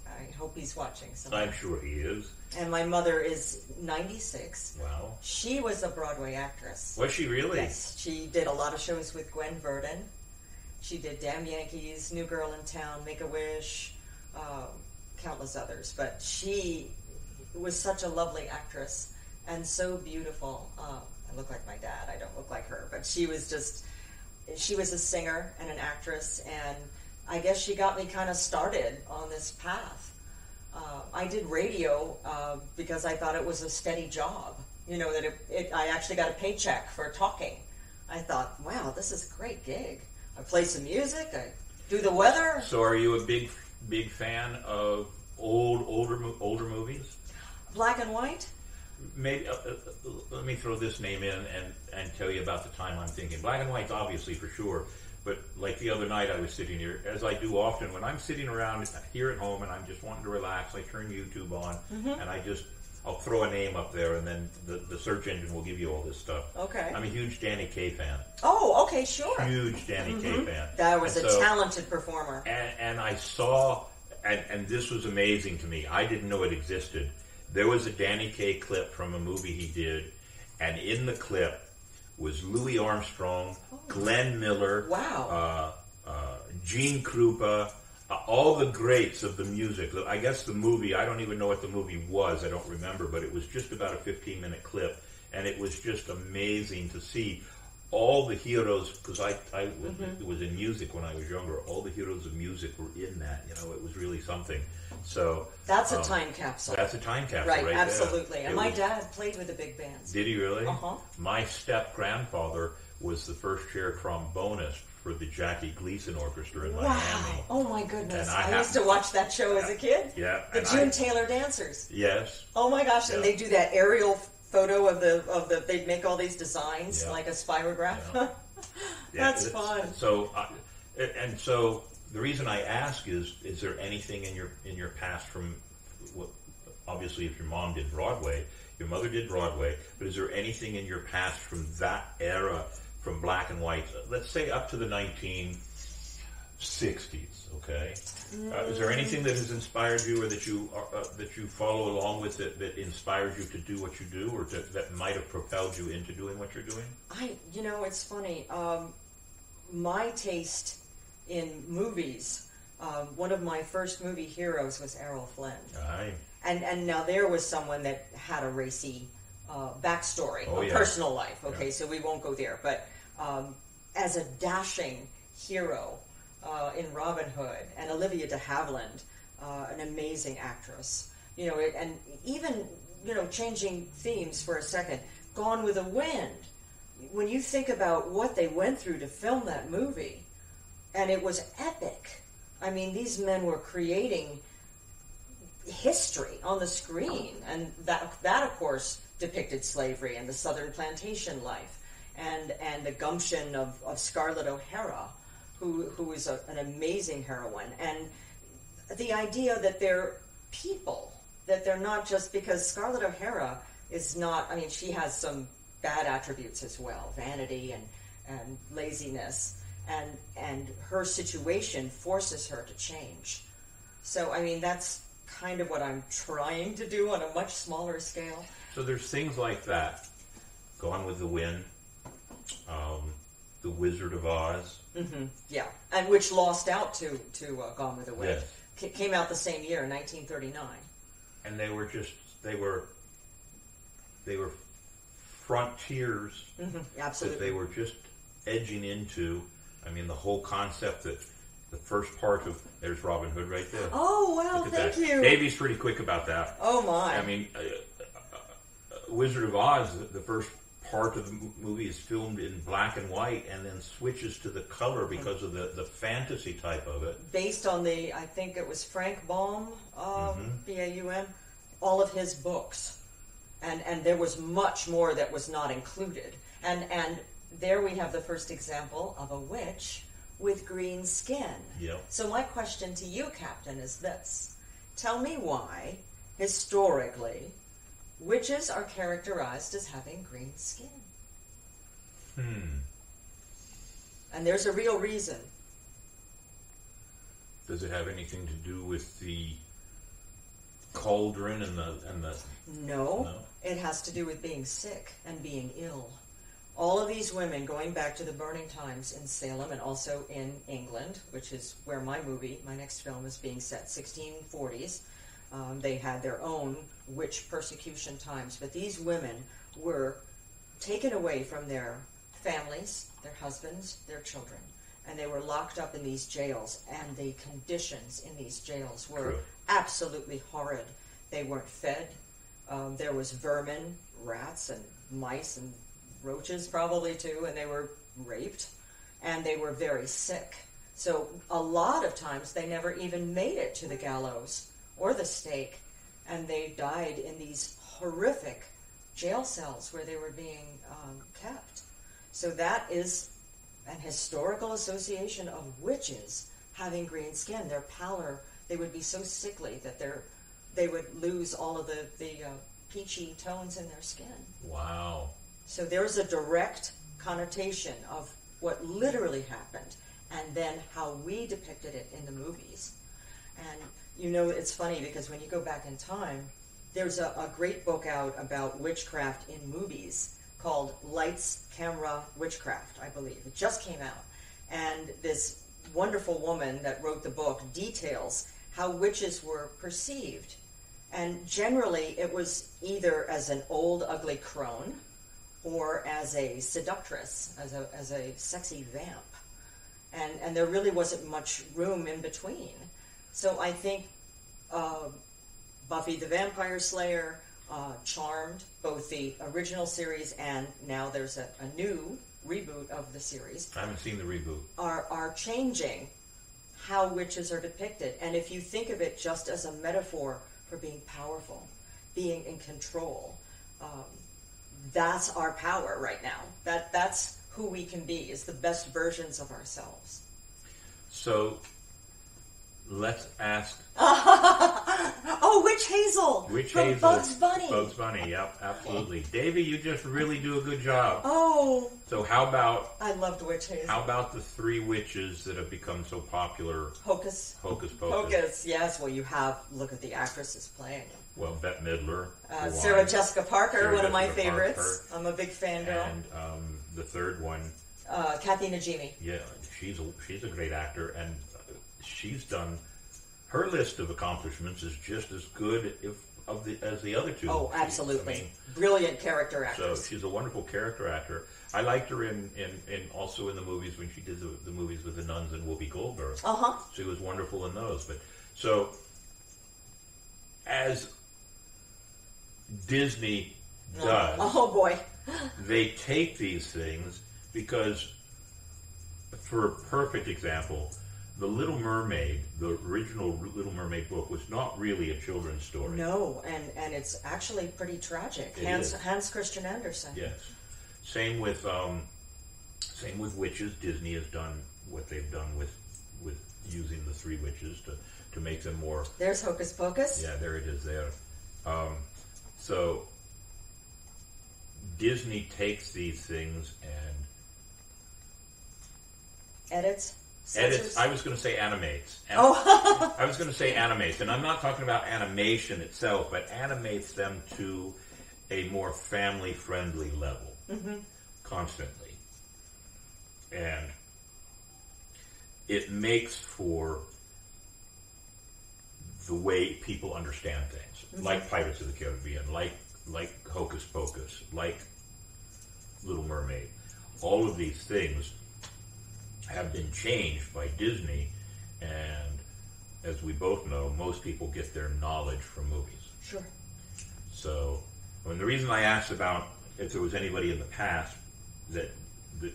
[SPEAKER 5] I hope he's watching. Somewhere.
[SPEAKER 1] I'm sure he is.
[SPEAKER 5] And my mother is 96.
[SPEAKER 1] Wow.
[SPEAKER 5] She was a Broadway actress.
[SPEAKER 1] Was she really?
[SPEAKER 5] Yes. She did a lot of shows with Gwen Verdon. She did Damn Yankees, New Girl in Town, Make a Wish, um, countless others. But she was such a lovely actress and so beautiful. Uh, I look like my dad. I don't look like her. But she was just, she was a singer and an actress. And I guess she got me kind of started on this path. Uh, I did radio uh, because I thought it was a steady job. You know that it, it, I actually got a paycheck for talking. I thought, wow, this is a great gig. I play some music. I do the weather.
[SPEAKER 1] So are you a big big fan of old older older movies?
[SPEAKER 5] Black and white.
[SPEAKER 1] Maybe uh, uh, uh, let me throw this name in and and tell you about the time I'm thinking. Black and white's obviously for sure. But like the other night, I was sitting here, as I do often when I'm sitting around here at home and I'm just wanting to relax. I turn YouTube on
[SPEAKER 5] Mhm.
[SPEAKER 1] and I just I'll throw a name up there, and then the, the search engine will give you all this stuff.
[SPEAKER 5] Okay.
[SPEAKER 1] I'm a huge Danny Kaye fan.
[SPEAKER 5] Oh, okay, sure.
[SPEAKER 1] Huge Danny Kaye
[SPEAKER 5] Mhm.
[SPEAKER 1] fan.
[SPEAKER 5] That was
[SPEAKER 1] And
[SPEAKER 5] a
[SPEAKER 1] so-
[SPEAKER 5] talented performer.
[SPEAKER 1] and, and I saw, and, and this was amazing to me. I didn't know it existed. There was a Danny Kaye clip from a movie he did, and in the clip was Louis Armstrong, Glenn Miller,
[SPEAKER 5] wow,
[SPEAKER 1] uh, uh, Gene Krupa, uh, all the greats of the music. I guess the movie, I don't even know what the movie was. I don't remember, but it was just about a 15 minute clip, and it was just amazing to see all the heroes because I, I was,
[SPEAKER 5] Mhm.
[SPEAKER 1] was in music when I was younger. All the heroes of music were in that. You know, it was really something. So
[SPEAKER 5] That's a
[SPEAKER 1] um,
[SPEAKER 5] time capsule.
[SPEAKER 1] That's a time capsule,
[SPEAKER 5] Right,
[SPEAKER 1] right? there.
[SPEAKER 5] absolutely. And
[SPEAKER 1] It
[SPEAKER 5] my
[SPEAKER 1] was-
[SPEAKER 5] dad played with the big bands.
[SPEAKER 1] Did he really?
[SPEAKER 5] Uh-huh.
[SPEAKER 1] My step grandfather was the first chair trombonist for the Jackie Gleason Orchestra in Miami.
[SPEAKER 5] Wow. Oh my goodness.
[SPEAKER 1] I
[SPEAKER 5] I, used to watch that show as a kid.
[SPEAKER 1] Yeah,
[SPEAKER 5] The June
[SPEAKER 1] I-
[SPEAKER 5] Taylor Dancers.
[SPEAKER 1] Yes.
[SPEAKER 5] Oh my gosh, and they do that aerial photo of the of the they'd make all these designs
[SPEAKER 1] Yeah.
[SPEAKER 5] like a spirograph.
[SPEAKER 1] Yeah,
[SPEAKER 5] That's fun.
[SPEAKER 1] So, uh, and so the reason I ask is: is there anything in your in your past from what? Obviously, if your mom did Broadway, your mother did Broadway, but is there anything in your past from that era, from black and white? Let's say up to the nineteen sixties. Okay. Uh, is there anything that has inspired you, or that you are, uh, that you follow along with that that inspires you to do what you do, or to, that might have propelled you into doing what you're doing?
[SPEAKER 5] I, you know, it's funny. Um, my taste in movies. Um, one of my first movie heroes was Errol Flynn,
[SPEAKER 1] Aye.
[SPEAKER 5] and and now there was someone that had a racy uh, backstory,
[SPEAKER 1] Oh,
[SPEAKER 5] a
[SPEAKER 1] yeah.
[SPEAKER 5] personal life. Okay,
[SPEAKER 1] Yeah.
[SPEAKER 5] so we won't go there. But um, as a dashing hero uh, in Robin Hood, and Olivia de Havilland, uh, an amazing actress. You know, it, and even you know, changing themes for a second. Gone with the Wind. When you think about what they went through to film that movie, and it was epic. I mean, these men were creating history on the screen, and that that of course depicted slavery and the Southern plantation life, and and the gumption of, of Scarlett O'Hara, who who is a, an amazing heroine, and the idea that they're people that they're not just because Scarlett O'Hara is not. I mean, she has some bad attributes as well, vanity and and laziness, and and her situation forces her to change. So I mean, that's kind of what I'm trying to do on a much smaller scale.
[SPEAKER 1] So there's things like that. Gone with the Wind, um, The Wizard of Oz.
[SPEAKER 5] hmm Yeah, and which lost out to to uh, Gone with the Wind.
[SPEAKER 1] Yes.
[SPEAKER 5] C- came out the same year, 1939.
[SPEAKER 1] and they were just they were they were frontiers
[SPEAKER 5] Mhm,
[SPEAKER 1] that they were just edging into. I mean, the whole concept that the first part of there's Robin Hood right there.
[SPEAKER 5] Oh wow! Thank
[SPEAKER 1] that.
[SPEAKER 5] you.
[SPEAKER 1] Davey's pretty quick about that.
[SPEAKER 5] Oh my!
[SPEAKER 1] I mean, uh, uh, uh, Wizard of Oz, the first part of the movie is filmed in black and white, and then switches to the color because of the the fantasy type of it.
[SPEAKER 5] based on the I think it was Frank Baum, um,
[SPEAKER 1] Mhm.
[SPEAKER 5] B A U M, all of his books, and and there was much more that was not included, and and there we have the first example of a witch with green skin.
[SPEAKER 1] Yep.
[SPEAKER 5] So my question to you, Captain, is this: Tell me why, historically, witches are characterized as having green skin,
[SPEAKER 1] Hmm.
[SPEAKER 5] and there's a real reason.
[SPEAKER 1] Does it have anything to do with the cauldron and the and the?
[SPEAKER 5] No,
[SPEAKER 1] No?
[SPEAKER 5] it has to do with being sick and being ill. All of these women, going back to the burning times in Salem and also in England, which is where my movie, my next film, is being set, 1640s. Um, they had their own witch persecution times, but these women were taken away from their families, their husbands, their children, and they were locked up in these jails. And the conditions in these jails were
[SPEAKER 1] True.
[SPEAKER 5] absolutely horrid. They weren't fed. Um, there was vermin, rats, and mice, and roaches probably too, and they were raped, and they were very sick. So a lot of times they never even made it to the gallows or the stake, and they died in these horrific jail cells where they were being um, kept. So that is an historical association of witches having green skin. Their pallor, they would be so sickly that they're, they would lose all of the, the uh, peachy tones in their skin.
[SPEAKER 1] Wow.
[SPEAKER 5] So there's a direct connotation of what literally happened and then how we depicted it in the movies. And you know, it's funny because when you go back in time, there's a, a great book out about witchcraft in movies called Lights, Camera, Witchcraft, I believe. It just came out. And this wonderful woman that wrote the book details how witches were perceived. And generally, it was either as an old, ugly crone or as a seductress, as a, as a sexy vamp. And, and there really wasn't much room in between. So I think uh, Buffy the Vampire Slayer, uh, Charmed, both the original series and now there's a, a new reboot of the series,
[SPEAKER 1] I haven't seen the reboot.
[SPEAKER 5] are, are changing how witches are depicted. And if you think of it just as a metaphor for being powerful, being in control, um, that's our power right now. That that's who we can be. Is the best versions of ourselves.
[SPEAKER 1] So let's ask
[SPEAKER 5] oh, Witch Hazel
[SPEAKER 1] Witch
[SPEAKER 5] from
[SPEAKER 1] Hazel.
[SPEAKER 5] Bugs Bunny.
[SPEAKER 1] Bugs Bunny, yep, absolutely. Davey, you just really do a good job.
[SPEAKER 5] Oh,
[SPEAKER 1] So how about
[SPEAKER 5] I loved Witch Hazel.
[SPEAKER 1] how about the three witches that have become so popular?
[SPEAKER 5] Hocus
[SPEAKER 1] Hocus Pocus.
[SPEAKER 5] Hocus. Yes. Well, you have look at the actresses playing.
[SPEAKER 1] Well, Bette Midler.
[SPEAKER 5] Uh, Sarah. Jessica Parker,
[SPEAKER 1] Sarah
[SPEAKER 5] one of my
[SPEAKER 1] Jessica
[SPEAKER 5] favorites. I'm a big fan girl.
[SPEAKER 1] And um, the third one,
[SPEAKER 5] Uh, Kathy Najimy.
[SPEAKER 1] yeah, she's a, she's a great actor, and she's done her list of accomplishments is just as good if of the as the other two.
[SPEAKER 5] Oh, absolutely.
[SPEAKER 1] I mean,
[SPEAKER 5] Brilliant character actress.
[SPEAKER 1] so she's a wonderful character actor. I liked her in, in, in also in the movies when she did the, the movies with the nuns and Whoopi Goldberg.
[SPEAKER 5] Uh huh.
[SPEAKER 1] She was wonderful in those. But so as Disney does,
[SPEAKER 5] Oh boy.
[SPEAKER 1] they take these things because, for a perfect example, The Little Mermaid, the original Little Mermaid book, was not really a children's story.
[SPEAKER 5] No, and and it's actually pretty tragic.
[SPEAKER 1] It
[SPEAKER 5] Hans
[SPEAKER 1] is.
[SPEAKER 5] Hans Christian Andersen.
[SPEAKER 1] Yes. Same with um, same with witches. Disney has done what they've done with with using the three witches to to make them more.
[SPEAKER 5] There's Hocus Pocus.
[SPEAKER 1] Yeah, there it is. There. Um, so Disney takes these things and
[SPEAKER 5] Edits.
[SPEAKER 1] edits. I was going to say animates. An-
[SPEAKER 5] Oh.
[SPEAKER 1] I was going to say animates, and I'm not talking about animation itself, but animates them to a more family-friendly level
[SPEAKER 5] Mhm.
[SPEAKER 1] constantly, and it makes for the way people understand things. Like Pirates of the Caribbean, like like Hocus Pocus, like Little Mermaid. All of these things have been changed by Disney, and as we both know, most people get their knowledge from movies.
[SPEAKER 5] Sure.
[SPEAKER 1] So, I mean, the reason I asked about if there was anybody in the past that the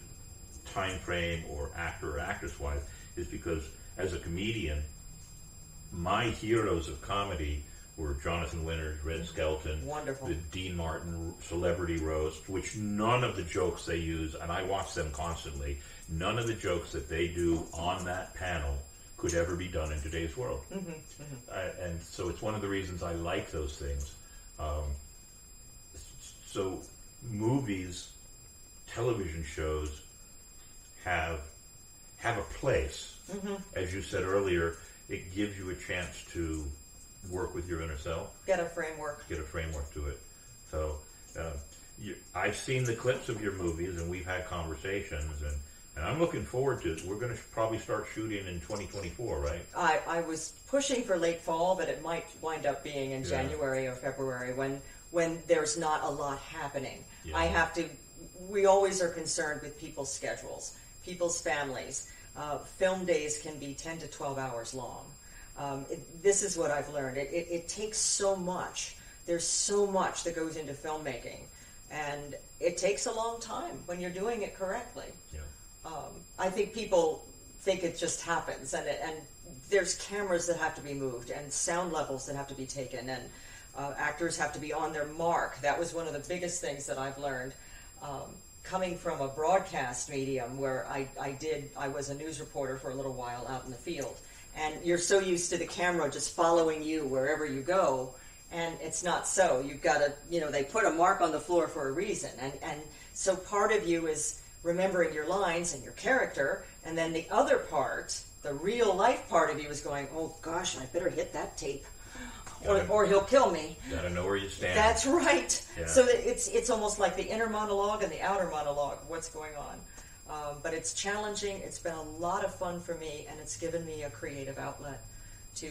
[SPEAKER 1] time frame or actor or actress wise is because as a comedian, my heroes of comedy were Jonathan Winters, Red Skelton,
[SPEAKER 5] Wonderful.
[SPEAKER 1] the Dean Martin Celebrity Roast, which none of the jokes they use, and I watch them constantly, none of the jokes that they do on that panel could ever be done in today's world.
[SPEAKER 5] Mhm, mhm.
[SPEAKER 1] Uh, and so it's one of the reasons I like those things. Um, so movies, television shows have have a place.
[SPEAKER 5] Mhm.
[SPEAKER 1] As you said earlier, it gives you a chance to work with your inner self,
[SPEAKER 5] Get a framework.
[SPEAKER 1] get a framework to it. So uh, you, I've seen the clips of your movies, and we've had conversations, and, and I'm looking forward to it. We're going to probably start shooting in 2024, right?
[SPEAKER 5] I, I was pushing for late fall, but it might wind up being in
[SPEAKER 1] Yeah.
[SPEAKER 5] January or February when when there's not a lot happening.
[SPEAKER 1] Yeah.
[SPEAKER 5] I have to. We always are concerned with people's schedules, people's families. Uh, film days can be ten to twelve hours long. Um, it, this is what I've learned. It, it, it takes so much. There's so much that goes into filmmaking, and it takes a long time when you're doing it correctly.
[SPEAKER 1] Yeah.
[SPEAKER 5] Um, I think people think it just happens, and it, and there's cameras that have to be moved, and sound levels that have to be taken, and uh, actors have to be on their mark. That was one of the biggest things that I've learned. Um, coming from a broadcast medium where I, I did, I was a news reporter for a little while out in the field, and you're so used to the camera just following you wherever you go, and it's not so. You've got to, you know, they put a mark on the floor for a reason, and and so part of you is remembering your lines and your character, and then the other part, the real life part of you, is going, oh gosh, I better hit that tape, or, or he'll kill me.
[SPEAKER 1] Got to know where you stand.
[SPEAKER 5] That's right.
[SPEAKER 1] Yeah.
[SPEAKER 5] So it's it's almost like the inner monologue and the outer monologue. What's going on? Um, but it's challenging. It's been a lot of fun for me, and it's given me a creative outlet to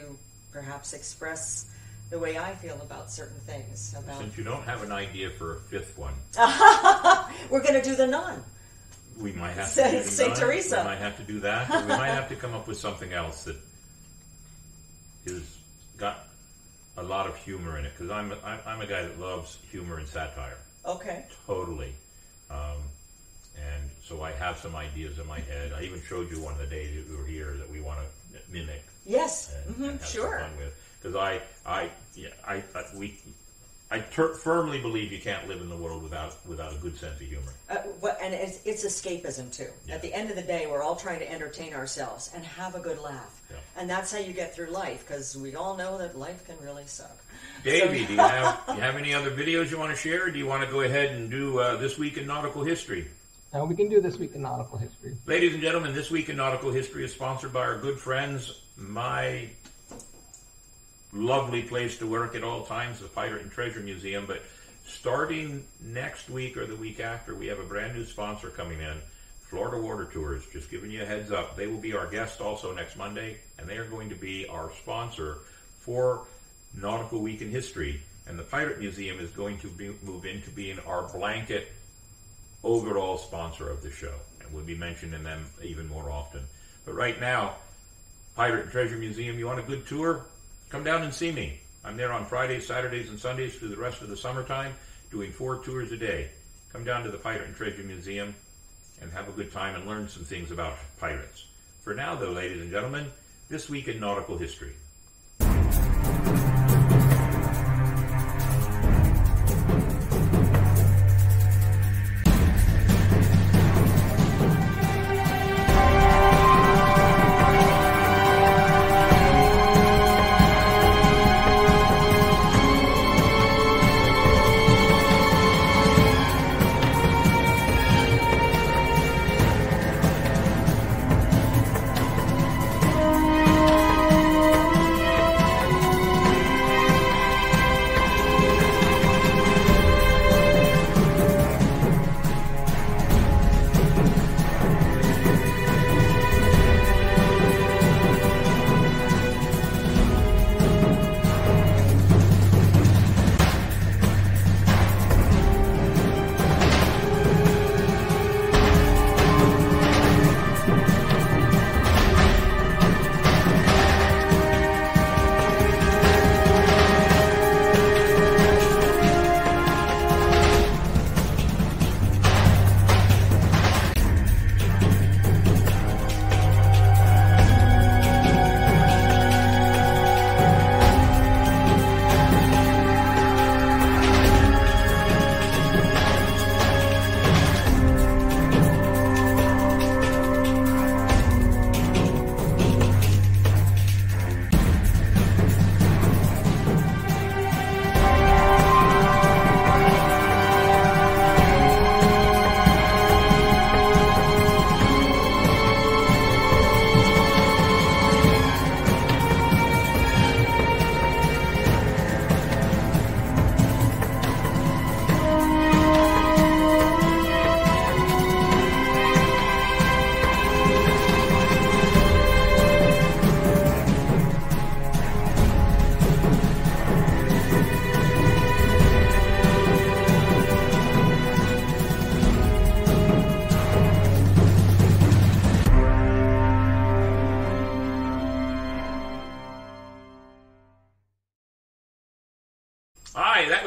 [SPEAKER 5] perhaps express the way I feel about certain things. About
[SPEAKER 1] Since you don't have an idea for a fifth one,
[SPEAKER 5] we're going to do the nun.
[SPEAKER 1] we might have to
[SPEAKER 5] Saint-
[SPEAKER 1] do
[SPEAKER 5] Saint. Teresa.
[SPEAKER 1] We might have to do that. We might have to come up with something else that is got a lot of humor in it. Because I'm, a- I'm I'm a guy that loves humor and satire.
[SPEAKER 5] Okay.
[SPEAKER 1] Totally. Um, and so I have some ideas in my head. I even showed you one of the days that we were here that we want to mimic.
[SPEAKER 5] Yes.
[SPEAKER 1] and,
[SPEAKER 5] hmm
[SPEAKER 1] and have
[SPEAKER 5] Sure.
[SPEAKER 1] some fun with. Because I, I, yeah, I, I, we, I ter- firmly believe you can't live in the world without without a good sense of humor.
[SPEAKER 5] Uh, what, and it's, it's escapism too. At the end of the day, we're all trying to entertain ourselves and have a good laugh,
[SPEAKER 1] Yeah.
[SPEAKER 5] and that's how you get through life. Because we all know that life can really suck.
[SPEAKER 1] Davey,
[SPEAKER 5] So-
[SPEAKER 1] do you have you have any other videos you want to share? Or do you want to go ahead and do uh, this week in nautical history?
[SPEAKER 2] Now we can do this week in nautical history.
[SPEAKER 1] Ladies and gentlemen, this week in nautical history is sponsored by our good friends, my lovely place to work at all times, the Pirate and Treasure Museum. But starting next week or the week after, we have a brand new sponsor coming in, Florida Water Tours. Just giving you a heads up. They will be our guest also next Monday, and they are going to be our sponsor for Nautical Week in History. And the Pirate Museum is going to be, move into being our blanket overall sponsor of the show, and we'll be mentioning them even more often. But right now, Pirate and Treasure Museum, you want a good tour? Come down and see me. I'm there on Fridays, Saturdays, and Sundays through the rest of the summertime, doing four tours a day. Come down to the Pirate and Treasure Museum and have a good time and learn some things about pirates. For now, though, ladies and gentlemen, this week in nautical history.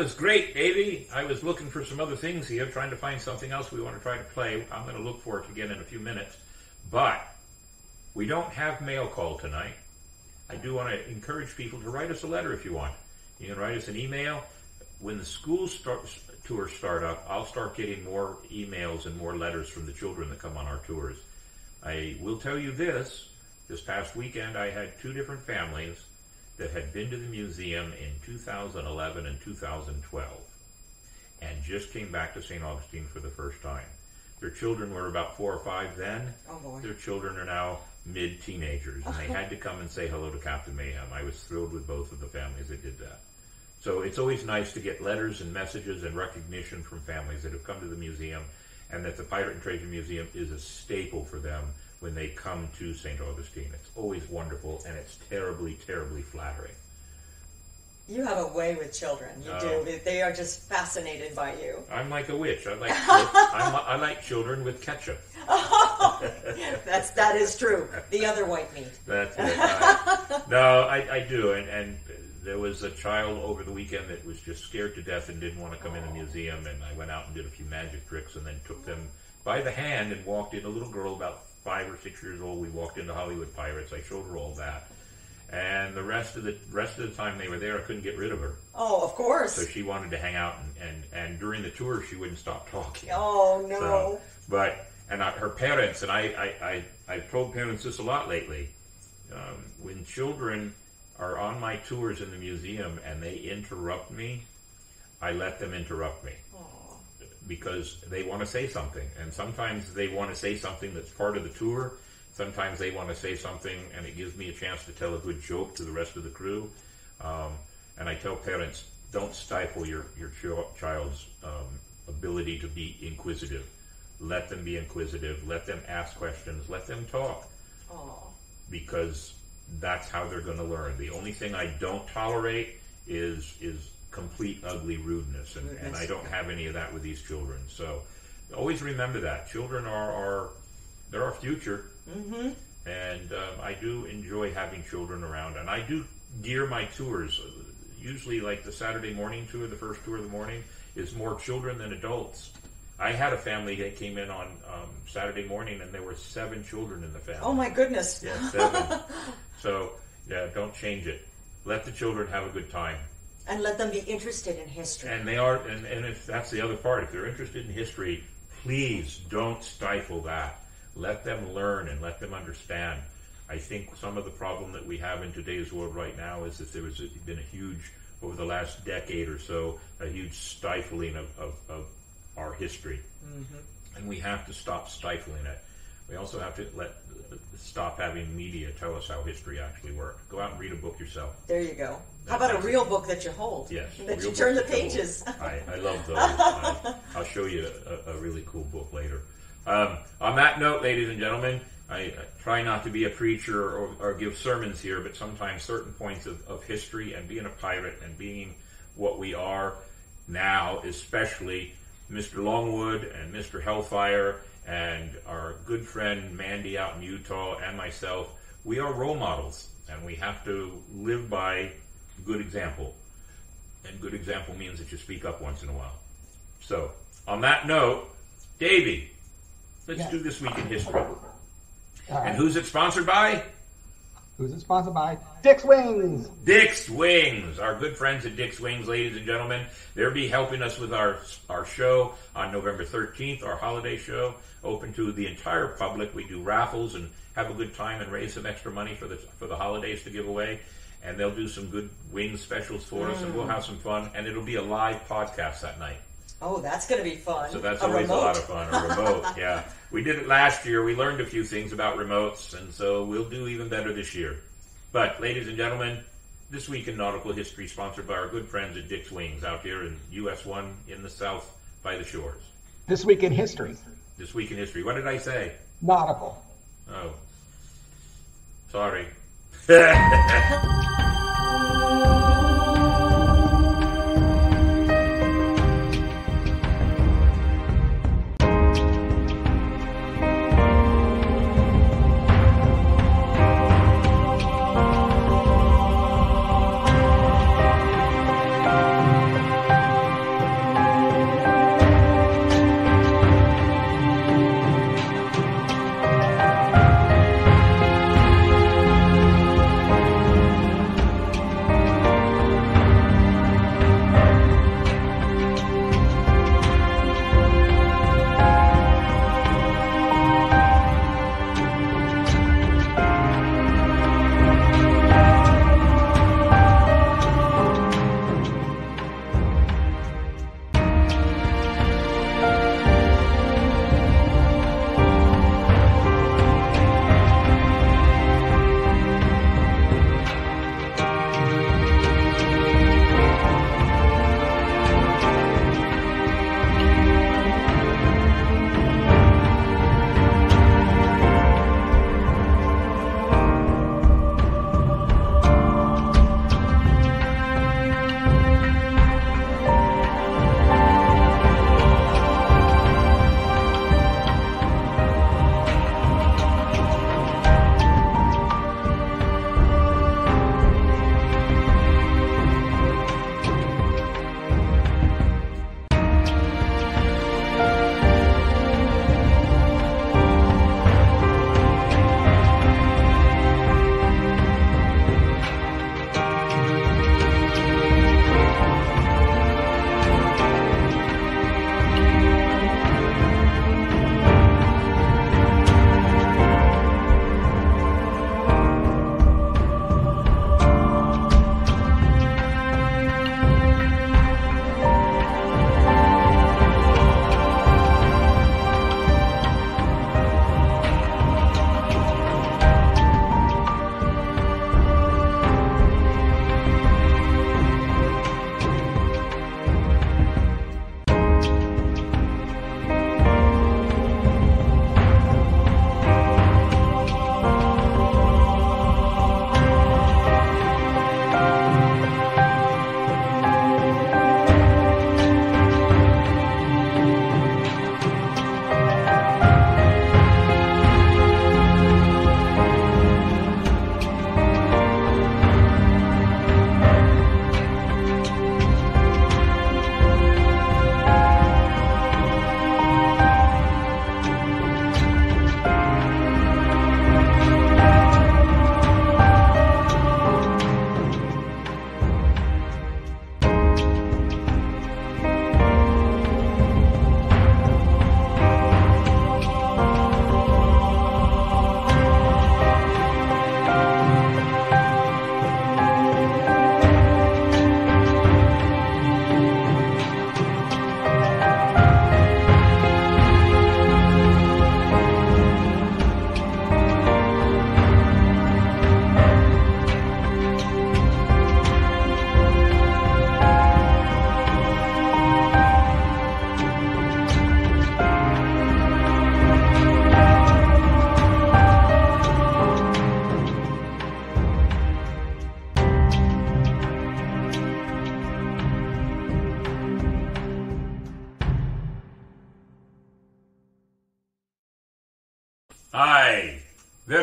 [SPEAKER 1] Was great, Davey. I was looking for some other things here, trying to find something else we want to try to play. I'm going to look for it again in a few minutes. But we don't have mail call tonight. I do want to encourage people to write us a letter if you want. You can write us an email. When the school start, tours start up, I'll start getting more emails and more letters from the children that come on our tours. I will tell you this this past weekend, I had two different families that had been to the museum in 2011 and 2012 and just came back to St. Augustine for the first time. Their children were about four or five then.
[SPEAKER 5] Oh boy.
[SPEAKER 1] Their children are now mid teenagers, and they had to come and say hello to Captain Mayhem. I was thrilled with both of the families that did that. So it's always nice to get letters and messages and recognition from families that have come to the museum, and that the Pirate and Treasure Museum is a staple for them when they come to St. Augustine. It's always wonderful, and it's terribly, terribly flattering.
[SPEAKER 5] You have a way with children. You
[SPEAKER 1] Oh.
[SPEAKER 5] do. They are just fascinated by you.
[SPEAKER 1] I'm like a witch. I like I'm, I like children with ketchup.
[SPEAKER 5] Oh, that's that is true. The other white meat.
[SPEAKER 1] That's it. I- no, I, I do, and and there was a child over the weekend that was just scared to death and didn't want to come in the oh. museum, and I went out and did a few magic tricks, and then took them by the hand and walked in. A little girl about five or six years old. We walked into Hollywood Pirates. I showed her all that, and the rest of the rest of the time they were there, I couldn't get rid of her.
[SPEAKER 5] Oh, of course.
[SPEAKER 1] So she wanted to hang out, and and, and during the tour she wouldn't stop talking.
[SPEAKER 5] Oh no.
[SPEAKER 1] So, but and I, her parents and I, I, I I've told parents this a lot lately. Um, when children are on my tours in the museum and they interrupt me, I let them interrupt me because they want to say something, and sometimes they want to say something that's part of the tour. Sometimes they want to say something, and it gives me a chance to tell a good joke to the rest of the crew. Um, and I tell parents, don't stifle your your ch- child's um, ability to be inquisitive. Let them be inquisitive. Let them ask questions. Let them talk
[SPEAKER 5] Oh.
[SPEAKER 1] because that's how they're going to learn. The only thing I don't tolerate is is complete ugly rudeness, and, and I don't have any of that with these children. So always remember that children are are they're our future,
[SPEAKER 5] Mm-hmm.
[SPEAKER 1] and um, I do enjoy having children around, and I do gear my tours. Usually, like the Saturday morning tour, the first tour of the morning is more children than adults. I had a family that came in on um, Saturday morning, and there were seven children in the family.
[SPEAKER 5] Oh my goodness.
[SPEAKER 1] Yeah, seven. so, yeah, don't change it. Let the children have a good time.
[SPEAKER 5] And let them be interested in history.
[SPEAKER 1] And they are, and, and if that's the other part, if they're interested in history, please don't stifle that. Let them learn and let them understand. I think some of the problem that we have in today's world right now is that there has been a huge, over the last decade or so, a huge stifling of, of, of our history. Mm-hmm. And we have to stop stifling it. We also have to let stop having media tell us how history actually worked. Go out and read a book yourself.
[SPEAKER 5] There you go. How about a real book that you hold?
[SPEAKER 1] Yes.
[SPEAKER 5] That you turn the
[SPEAKER 1] books to hold.
[SPEAKER 5] pages.
[SPEAKER 1] I, I love those. I, I'll show you a, a really cool book later. Um, on that note, ladies and gentlemen, I, I try not to be a preacher or, or give sermons here, but sometimes certain points of, of history and being a pirate and being what we are now, especially Mr. Longwood and Mr. Hellfire and our good friend Mandy out in Utah and myself, we are role models and we have to live by good example. And good example means that you speak up once in a while. So, on that note, Davey, let's
[SPEAKER 2] Yes.
[SPEAKER 1] do this week in history.
[SPEAKER 2] Right.
[SPEAKER 1] And who's it sponsored by?
[SPEAKER 2] Who's it sponsored by? Dick's Wings.
[SPEAKER 1] Dick's Wings, our good friends at Dick's Wings, ladies and gentlemen. They'll be helping us with our our show on November 13th, our holiday show, open to the entire public. We do raffles and have a good time and raise some extra money for the for the holidays to give away. And they'll do some good wing specials for us, and we'll mm. have some fun. And it'll be a live podcast that night.
[SPEAKER 5] Oh, that's going to be fun.
[SPEAKER 1] So that's
[SPEAKER 5] a
[SPEAKER 1] always
[SPEAKER 5] remote.
[SPEAKER 1] a lot of fun. A remote, yeah. We did it last year. We learned a few things about remotes, and so we'll do even better this year. But, ladies and gentlemen, this week in nautical history, sponsored by our good friends at Dick's Wings out here in US One in the South by the shores.
[SPEAKER 2] This week in history.
[SPEAKER 1] This week in history. What did I say?
[SPEAKER 2] Nautical.
[SPEAKER 1] Oh, sorry.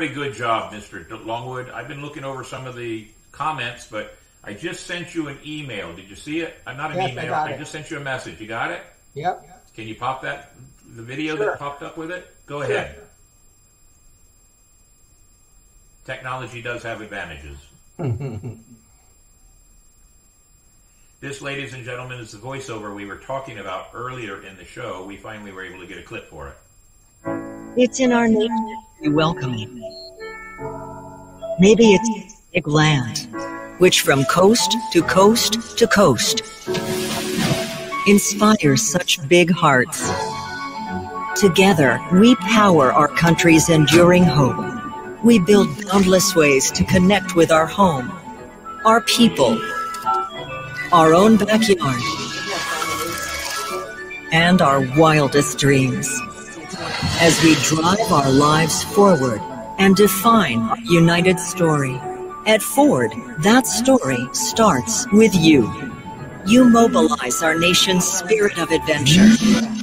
[SPEAKER 1] Very good job, Mr. Longwood. I've been looking over some of the comments, but I just sent you an email. Did you see it? Uh, not an
[SPEAKER 2] Yes, I
[SPEAKER 1] email.
[SPEAKER 2] got
[SPEAKER 1] I just sent you a message. You got it?
[SPEAKER 2] Yep.
[SPEAKER 1] Can you pop that, the video
[SPEAKER 2] Sure.
[SPEAKER 1] that popped up with it? Go
[SPEAKER 2] Sure.
[SPEAKER 1] ahead. Technology does have advantages. This, ladies and gentlemen, is the voiceover we were talking about earlier in the show. We finally were able to get a clip for it.
[SPEAKER 11] It's in our nature to be welcoming. Maybe it's big land, which from coast to coast to coast inspires such big hearts. Together, we power our country's enduring hope. We build boundless ways to connect with our home, our people, our own backyard, and our wildest dreams as we drive our lives forward and define our united story. At Ford, that story starts with you. You mobilize our nation's spirit of adventure.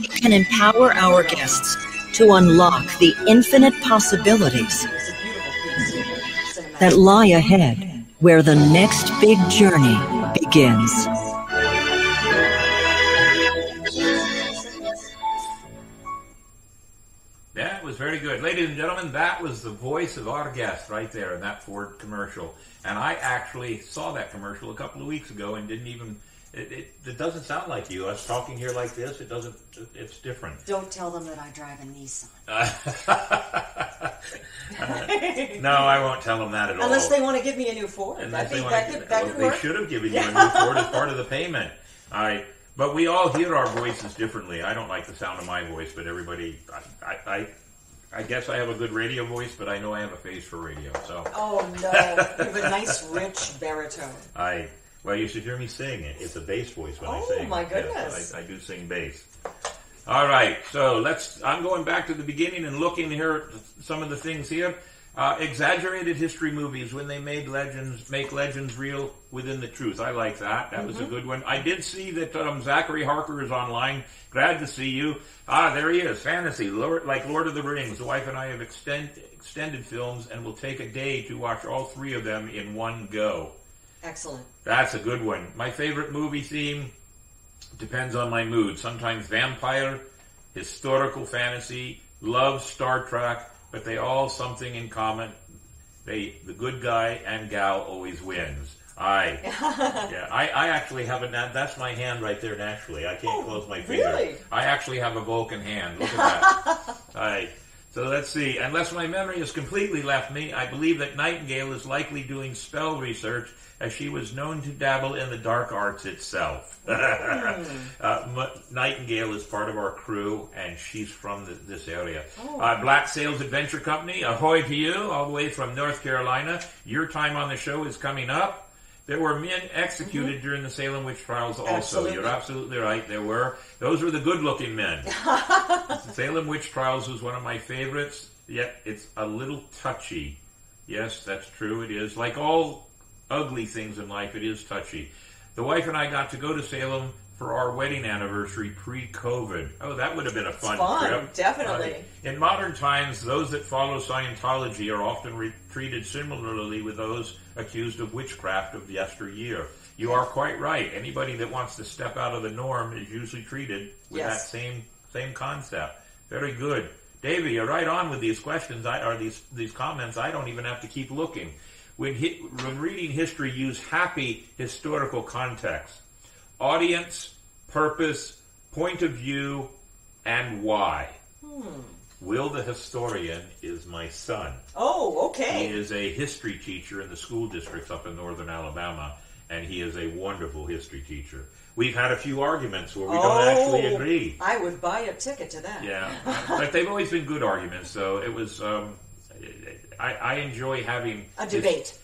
[SPEAKER 11] You can empower our guests to unlock the infinite possibilities that lie ahead where the next big journey begins.
[SPEAKER 1] Very good. Ladies and gentlemen, that was the voice of our guest right there in that Ford commercial. And I actually saw that commercial a couple of weeks ago and didn't even, it, it, it doesn't sound like you. Us talking here like this, it doesn't, it's different.
[SPEAKER 5] Don't tell them that I drive a Nissan.
[SPEAKER 1] no, I won't tell them that at all.
[SPEAKER 5] Unless they want to give me a new Ford.
[SPEAKER 1] Unless
[SPEAKER 5] be,
[SPEAKER 1] they
[SPEAKER 5] that could, that
[SPEAKER 1] well,
[SPEAKER 5] could
[SPEAKER 1] they
[SPEAKER 5] work.
[SPEAKER 1] should have given you a new Ford as part of the payment. All right. But we all hear our voices differently. I don't like the sound of my voice, but everybody, I, I, I, guess I have a good radio voice, but I know I have a face for radio. So
[SPEAKER 5] Oh no, you have a nice rich baritone.
[SPEAKER 1] I, well, you should hear me sing it. It's a bass voice when I sing.
[SPEAKER 5] Oh, my
[SPEAKER 1] Yes,
[SPEAKER 5] goodness.
[SPEAKER 1] I, I do sing bass. All right, so let's. I'm going back to the beginning and looking here at some of the things here. Uh, exaggerated history movies when they made legends make legends real within the truth. I like that. That was a
[SPEAKER 5] Mhm.
[SPEAKER 1] good one. I did see that um, Zachary Harker is online. Glad to see you. Ah, there he is. Fantasy, Lord, like Lord of the Rings. The wife and I have extend, extended films, and will take a day to watch all three of them in one go.
[SPEAKER 5] Excellent.
[SPEAKER 1] That's a good one. My favorite movie theme depends on my mood. Sometimes vampire, historical fantasy, love, Star Trek, but they all something in common. They, the good guy and gal always wins. I, yeah, I, I actually have a, that's my hand right there naturally. I can't close my fingers.
[SPEAKER 5] really?
[SPEAKER 1] I actually have a Vulcan hand. Look at that. Alright, so let's see. Unless my memory has completely left me, I believe that Nightingale is likely doing spell research as she was known to dabble in the dark arts itself. uh, M- Nightingale is part of our crew, and she's from the, this area.
[SPEAKER 5] Oh.
[SPEAKER 1] Uh, Black Sails Adventure Company, ahoy to you, all the way from North Carolina. Your time on the show is coming up. There were men executed during the Salem witch trials also.
[SPEAKER 5] Mm-hmm. Absolutely.
[SPEAKER 1] You're absolutely right. There were. Those were the good looking men. The Salem witch trials was one of my favorites, yet it's a little touchy. Yes, that's true. It is. Like all ugly things in life, it is touchy. The wife and I got to go to Salem for our wedding anniversary pre-COVID. Oh, that would have been a fun,
[SPEAKER 5] fun,
[SPEAKER 1] trip.
[SPEAKER 5] definitely.
[SPEAKER 1] Right. In modern times, those that follow Scientology are often re- treated similarly with those accused of witchcraft of yesteryear. You are quite right. Anybody that wants to step out of the norm is usually treated with
[SPEAKER 5] Yes.
[SPEAKER 1] that same same concept. Very good, Davey. You're right on with these questions. I or these these comments. I don't even have to keep looking. When, hi- when reading history, use happy historical context, audience, purpose, point of view, and why.
[SPEAKER 5] Hmm.
[SPEAKER 1] Will the historian is my son.
[SPEAKER 5] Oh, okay.
[SPEAKER 1] He is a history teacher in the school districts up in northern Alabama, and he is a wonderful history teacher. We've had a few arguments where we don't
[SPEAKER 5] oh,
[SPEAKER 1] actually agree.
[SPEAKER 5] I would buy a ticket to that.
[SPEAKER 1] Yeah, but they've always been good arguments. So it was. Um, I, I enjoy having
[SPEAKER 5] A debate.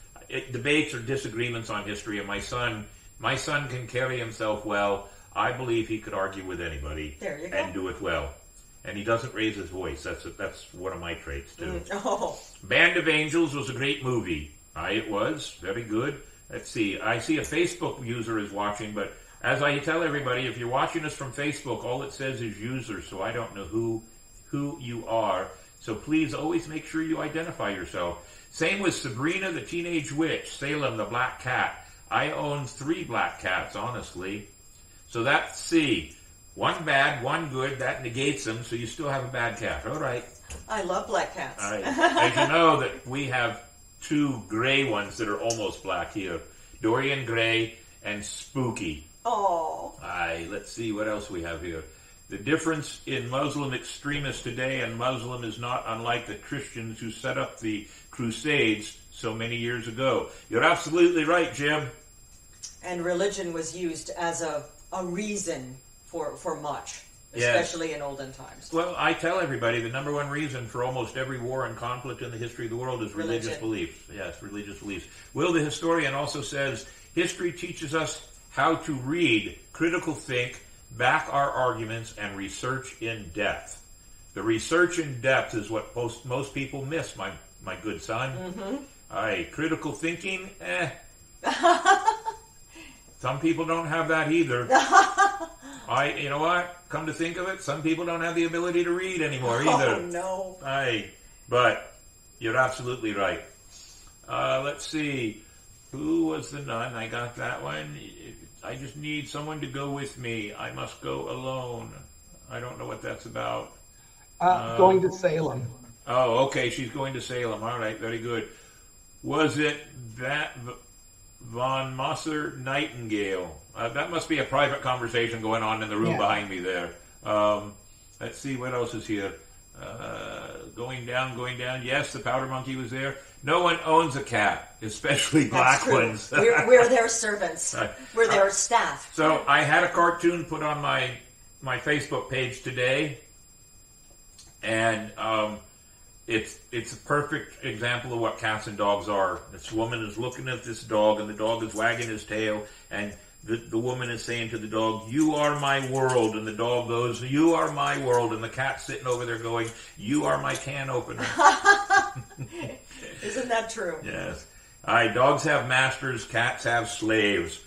[SPEAKER 1] debates or disagreements on history. And my son, my son can carry himself well. I believe he could argue with anybody
[SPEAKER 5] There you go.
[SPEAKER 1] and do it well. And he doesn't raise his voice. That's that's one of my traits too.
[SPEAKER 5] Mm, Oh,
[SPEAKER 1] Band of Angels was a great movie. Aye, it was. Very good. Let's see. I see a Facebook user is watching, but as I tell everybody, if you're watching us from Facebook, all it says is user, so I don't know who who you are. So please always make sure you identify yourself. Same with Sabrina the Teenage Witch, Salem the Black Cat. I own three black cats, honestly. So that's C. One bad, one good, that negates them, so you still have a bad cat. All right.
[SPEAKER 5] I love black cats.
[SPEAKER 1] All right. As you know that we have two gray ones that are almost black here. Dorian Gray and Spooky.
[SPEAKER 5] Oh.
[SPEAKER 1] Aye, let's see what else we have here. The difference in Muslim extremists today and Muslim is not unlike the Christians who set up the Crusades so many years ago. You're absolutely right, Jim.
[SPEAKER 5] And religion was used as a, a reason for, for much,
[SPEAKER 1] Yes.
[SPEAKER 5] especially in olden times.
[SPEAKER 1] Well, I tell everybody the number one reason for almost every war and conflict in the history of the world is religious beliefs. Yes, religious beliefs. Will the historian also says history teaches us how to read, critical think, back our arguments, and research in depth. The research in depth is what most most people miss, my my good son.
[SPEAKER 5] Mm-hmm.
[SPEAKER 1] Aye, critical thinking, eh. Some people don't have that either. I, you know what? Come to think of it, some people don't have the ability to read anymore either.
[SPEAKER 5] Oh, no.
[SPEAKER 1] Aye, but you're absolutely right. Uh, let's see. Who was the nun? I got that one. I just need someone to go with me. I must go alone. I don't know what that's about.
[SPEAKER 2] Uh,
[SPEAKER 1] Um,
[SPEAKER 2] going to Salem.
[SPEAKER 1] Oh, okay. She's going to Salem. All right, very good. Was it that von Mosser Nightingale? Uh, that must be a private conversation going on in the room
[SPEAKER 2] Yeah.
[SPEAKER 1] behind me there. Um, let's see what else is here. Uh, going down, going down. Yes, the powder monkey was there. No one owns a cat, especially black ones.
[SPEAKER 5] we're, we're their servants.
[SPEAKER 1] Right.
[SPEAKER 5] We're their staff.
[SPEAKER 1] So I had a cartoon put on my my Facebook page today, and um, it's it's a perfect example of what cats and dogs are. This woman is looking at this dog, and the dog is wagging his tail, and the, the woman is saying to the dog, "You are my world," and the dog goes, "You are my world," and the cat's sitting over there going, "You are my can opener."
[SPEAKER 5] Isn't that true?
[SPEAKER 1] Yes. All right, dogs have masters, cats have slaves.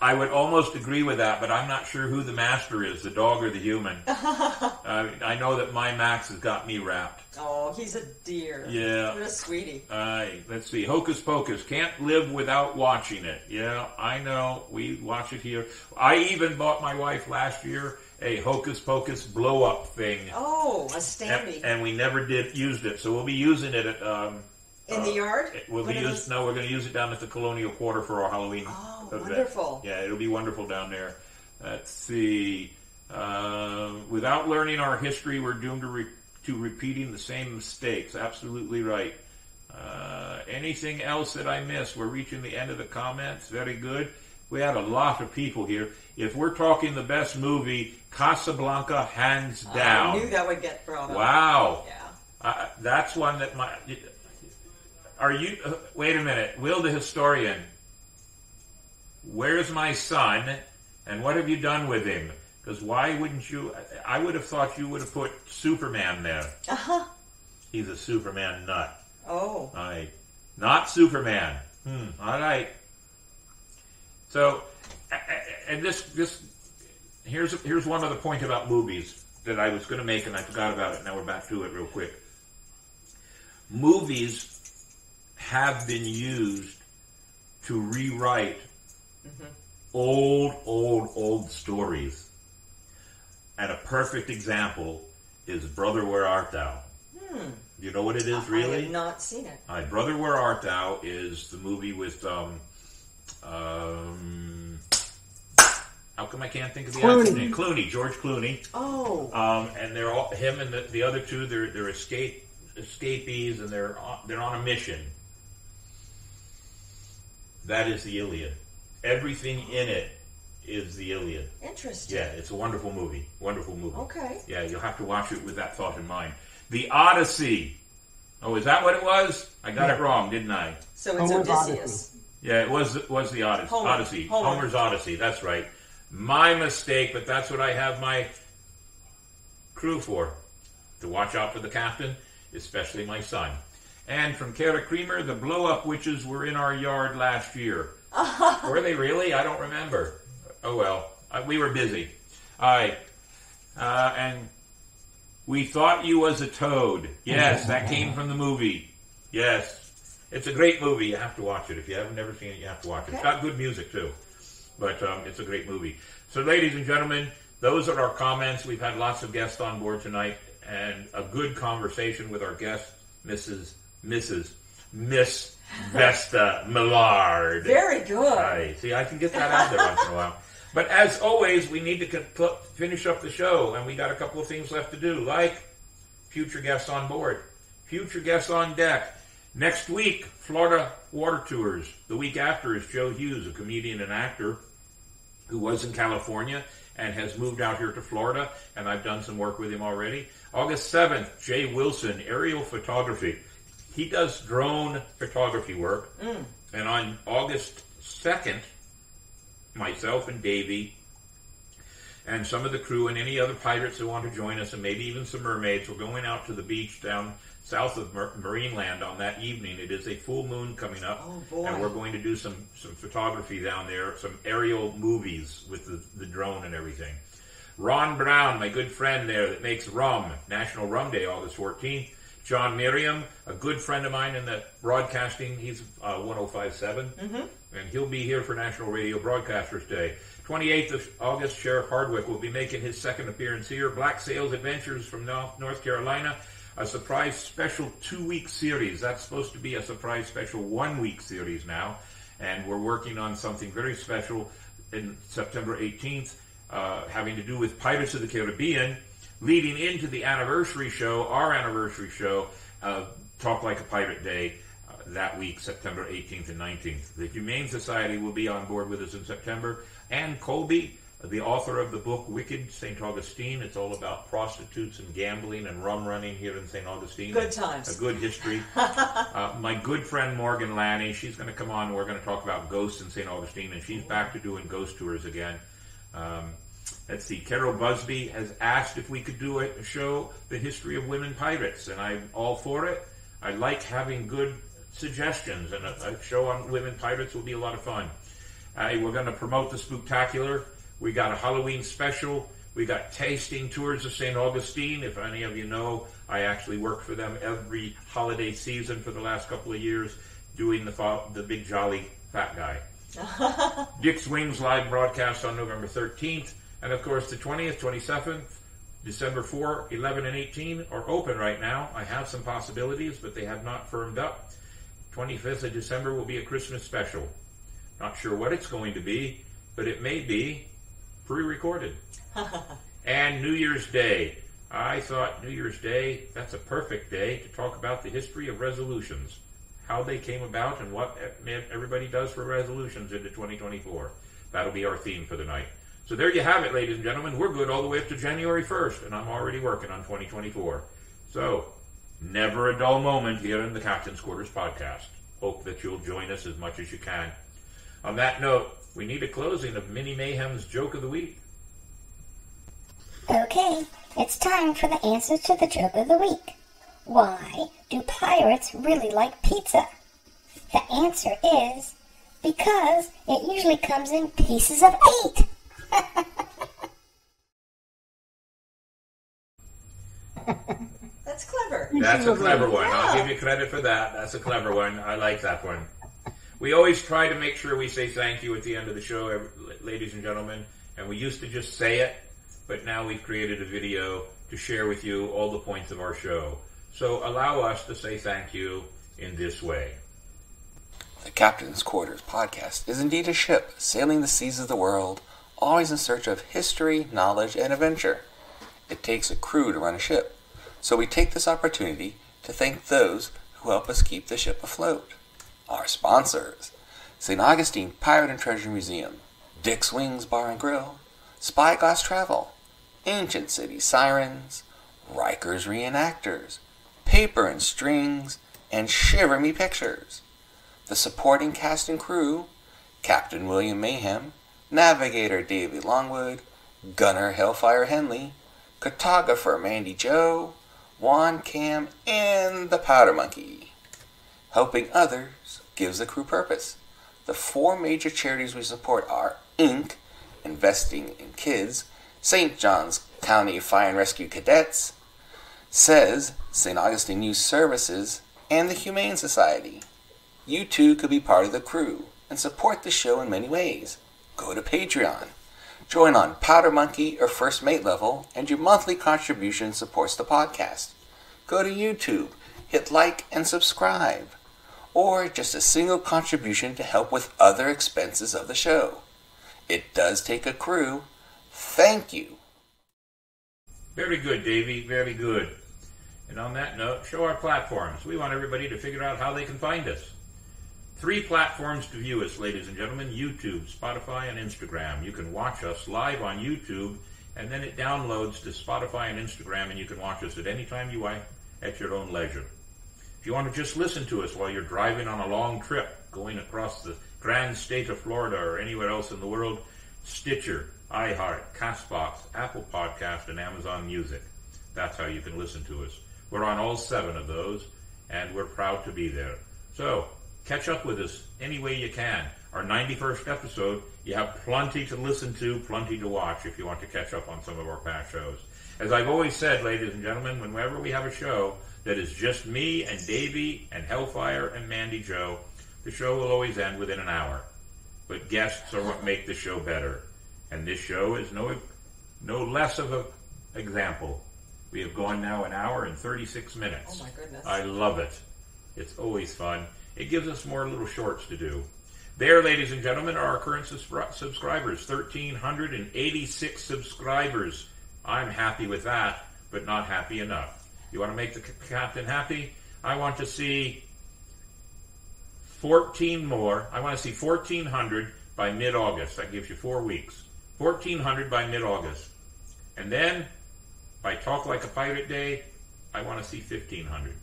[SPEAKER 1] I would almost agree with that, but I'm not sure who the master is, the dog or the human. uh, I know that my Max has got me wrapped.
[SPEAKER 5] Oh, he's a dear.
[SPEAKER 1] Yeah.
[SPEAKER 5] What a sweetie.
[SPEAKER 1] Aye, let's see. Hocus Pocus. Can't live without watching it. Yeah, I know. We watch it here. I even bought my wife last year a Hocus Pocus blow up thing.
[SPEAKER 5] Oh, a
[SPEAKER 1] And,
[SPEAKER 5] standy.
[SPEAKER 1] and we never did used it, so we'll be using it at um,
[SPEAKER 5] In the yard?
[SPEAKER 1] We'll be used,
[SPEAKER 5] those-
[SPEAKER 1] no, we're going to use it down at the Colonial Quarter for our Halloween
[SPEAKER 5] Oh,
[SPEAKER 1] event.
[SPEAKER 5] wonderful.
[SPEAKER 1] Yeah, it'll be wonderful down there. Let's see. Uh, without learning our history, we're doomed to, re- to repeating the same mistakes. Absolutely right. Uh, anything else that I missed? We're reaching the end of the comments. Very good. We had a lot of people here. If we're talking the best movie, Casablanca, hands down.
[SPEAKER 5] I knew that would get brought up.
[SPEAKER 1] Wow.
[SPEAKER 5] Yeah.
[SPEAKER 1] Uh, that's one that my. Are you? Uh, wait a minute. Will the historian? Where's my son? And what have you done with him? Because why wouldn't you? I would have thought you would have put Superman there.
[SPEAKER 5] Uh huh.
[SPEAKER 1] He's a Superman nut.
[SPEAKER 5] Oh.
[SPEAKER 1] I, not Superman. Hmm. All right. So, and this this here's here's one other point about movies that I was going to make and I forgot about it. Now we're back to it real quick. Movies have been used to rewrite old, old, old stories. And a perfect example is Brother Where Art Thou?
[SPEAKER 5] Hmm.
[SPEAKER 1] You know what it is, really?
[SPEAKER 5] I have not seen it.
[SPEAKER 1] All right, Brother, Where Art Thou is the movie with um, um, how come I can't think of the actor's name? Clooney, George Clooney.
[SPEAKER 5] Oh.
[SPEAKER 1] Um, and they're all him and the, the other two. They're they're escape escapees, and they're on, they're on a mission. That is the Iliad. Everything in it is the Iliad.
[SPEAKER 5] Interesting.
[SPEAKER 1] Yeah, it's a wonderful movie. Wonderful movie.
[SPEAKER 5] Okay.
[SPEAKER 1] Yeah, you'll have to watch it with that thought in mind. The Odyssey. Oh, is that what it was? I got
[SPEAKER 2] Yeah.
[SPEAKER 1] it wrong, didn't I?
[SPEAKER 5] So it's
[SPEAKER 2] Homer's
[SPEAKER 5] Odysseus.
[SPEAKER 1] Yeah, it was it was the Odyssey.
[SPEAKER 5] Homer.
[SPEAKER 1] Odyssey.
[SPEAKER 5] Homer.
[SPEAKER 1] Homer's Odyssey. That's right. My mistake, but that's what I have my crew for. To watch out for the captain, especially my son. And from Kara Creamer, the blow up witches were in our yard last year. were they really? I don't remember. Oh well, uh, we were busy. All right. Uh, and We thought you was a toad. Yes, that came from the movie. Yes. It's a great movie. You have to watch it. If you haven't never seen it, you have to watch it. It's got good music too. But um, it's a great movie. So, ladies and gentlemen, those are our comments. We've had lots of guests on board tonight and a good conversation with our guest, Mrs. Mrs. Miss Vesta Millard.
[SPEAKER 5] Very good.
[SPEAKER 1] Right. See, I can get that out there once in a while. But as always, we need to finish up the show, and we got a couple of things left to do, like future guests on board, future guests on deck. Next week, Florida Water Tours. The week after is Joe Hughes, a comedian and actor who was in California and has moved out here to Florida, and I've done some work with him already. August 7th, Jay Wilson, aerial photography. He does drone photography work.
[SPEAKER 5] Mm.
[SPEAKER 1] And on August 2nd, myself and Davey and some of the crew and any other pirates who want to join us and maybe even some mermaids, we're going out to the beach down south of Mar- Marineland on that evening. It is a full moon coming up,
[SPEAKER 5] Oh, boy.
[SPEAKER 1] and we're going to do some some photography down there, some aerial movies with the, the drone and everything. Ron Brown, my good friend there that makes rum, National Rum Day, August 14th. John Miriam, a good friend of mine in the broadcasting, he's uh, 1057,
[SPEAKER 5] Mm-hmm.
[SPEAKER 1] and he'll be here for National Radio Broadcasters Day. 28th of August, Sheriff Hardwick will be making his second appearance here. Black Sails Adventures from North North Carolina, a surprise special two week series. That's supposed to be a surprise special one week series now, and we're working on something very special in September 18th, uh, having to do with Pirates of the Caribbean, leading into the anniversary show, our anniversary show, uh, Talk Like a Pirate Day. uh, That week, September 18th and 19th. The Humane Society will be on board with us in September. And Colby, the author of the book Wicked St. Augustine. It's all about prostitutes and gambling and rum running here in St. Augustine.
[SPEAKER 5] Good times.
[SPEAKER 1] A good history. uh, my good friend Morgan Lanny, she's going to come on and we're going to talk about ghosts in St. Augustine, and she's back to doing ghost tours again. Um, let's see, Carol Busby has asked if we could do a show, The History of Women Pirates, and I'm all for it. I like having good suggestions, and a, a show on women pirates will be a lot of fun. Uh, we're going to promote the Spooktacular. We got a Halloween special. We got tasting tours of St. Augustine. If any of you know, I actually work for them every holiday season for the last couple of years, doing the fo- the big jolly fat guy. Dick's Wings live broadcast on November 13th, and of course the 20th, 27th, December 4, 11, and 18 are open right now. I have some possibilities, but they have not firmed up. 25th of December will be a Christmas special. Not sure what it's going to be, but it may be pre-recorded. and New Year's Day. I thought New Year's Day, that's a perfect day to talk about the history of resolutions, how they came about, and what everybody does for resolutions into 2024. That'll be our theme for the night. So there you have it, ladies and gentlemen. We're good all the way up to January 1st, and I'm already working on 2024. So, never a dull moment here in the Captain's Quarters podcast. Hope that you'll join us as much as you can. On that note, we need a closing of Mini Mayhem's Joke of the Week.
[SPEAKER 3] Okay, it's time for the answer to the joke of the week. Why do pirates really like pizza? The answer is because it usually comes in pieces of eight.
[SPEAKER 5] That's clever.
[SPEAKER 1] That's a clever one. I'll give you credit for that. That's a clever one. I like that one. We always try to make sure we say thank you at the end of the show, ladies and gentlemen. And we used to just say it, but now we've created a video to share with you all the points of our show. So allow us to say thank you in this way.
[SPEAKER 12] The Captain's Quarters podcast is indeed a ship sailing the seas of the world, always in search of history, knowledge, and adventure. It takes a crew to run a ship, so we take this opportunity to thank those who help us keep the ship afloat. Our sponsors St. Augustine Pirate and Treasure Museum, Dick's Wings Bar and Grill, Spyglass Travel, Ancient City Sirens, Rikers Reenactors, Paper and Strings, and Shiver Me Pictures. The supporting cast and crew Captain William Mayhem, Navigator Davey Longwood, Gunner Hellfire Henley, Cartographer Mandy Joe, Juan Cam, and the Powder Monkey. Helping others gives the crew purpose. The four major charities we support are INK, Investing in Kids, St. John's County Fire and Rescue Cadets, says St. Augustine Youth Services and the Humane Society. You too could be part of the crew and support the show in many ways. Go to Patreon. Join on Powder Monkey or First Mate level, and your monthly contribution supports the podcast. Go to YouTube, hit like and subscribe, or just a single contribution to help with other expenses of the show. It does take a crew. Thank you.
[SPEAKER 1] Very good, Davey. Very good. And on that note, show our platforms. We want everybody to figure out how they can find us. Three platforms to view us, ladies and gentlemen YouTube, Spotify, and Instagram. You can watch us live on YouTube, and then it downloads to Spotify and Instagram, and you can watch us at any time you like at your own leisure. If you want to just listen to us while you're driving on a long trip, going across the grand state of Florida or anywhere else in the world, Stitcher, iHeart, Castbox, Apple Podcast, and Amazon Music. That's how you can listen to us. We're on all seven of those, and we're proud to be there. So, catch up with us any way you can. Our 91st episode, you have plenty to listen to, plenty to watch if you want to catch up on some of our past shows. As I've always said, ladies and gentlemen, whenever we have a show that is just me and Davey and Hellfire and Mandy Joe, the show will always end within an hour. But guests are what make the show better. And this show is no, no less of an example. We have gone now an hour and 36 minutes.
[SPEAKER 5] Oh my goodness.
[SPEAKER 1] I love it. It's always fun. It gives us more little shorts to do. There, ladies and gentlemen, are our current subscri- subscribers 1,386 subscribers. I'm happy with that, but not happy enough. You want to make the captain happy? I want to see 14 more. I want to see 1,400 by mid August. That gives you four weeks. 1,400 by mid August. And then, by Talk Like a Pirate Day, I want to see 1,500.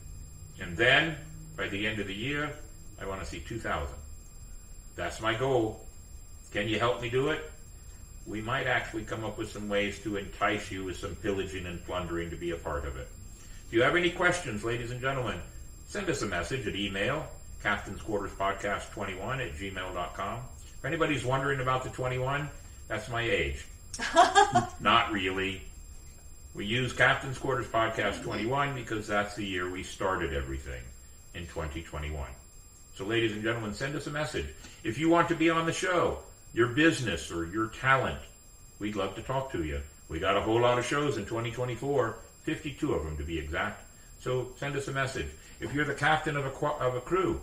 [SPEAKER 1] And then, by the end of the year, I want to see 2,000. That's my goal. Can you help me do it? We might actually come up with some ways to entice you with some pillaging and plundering to be a part of it. If you have any questions, ladies and gentlemen, send us a message at email, Captain's Quarters Podcast 21 at gmail.com. If anybody's wondering about the 21, that's my age. Not really. We use Captain's Quarters Podcast 21 because that's the year we started everything in 2021. So, ladies and gentlemen, send us a message. If you want to be on the show, your business or your talent, we'd love to talk to you. We got a whole lot of shows in 2024, 52 of them to be exact. So, send us a message. If you're the captain of a, of a crew,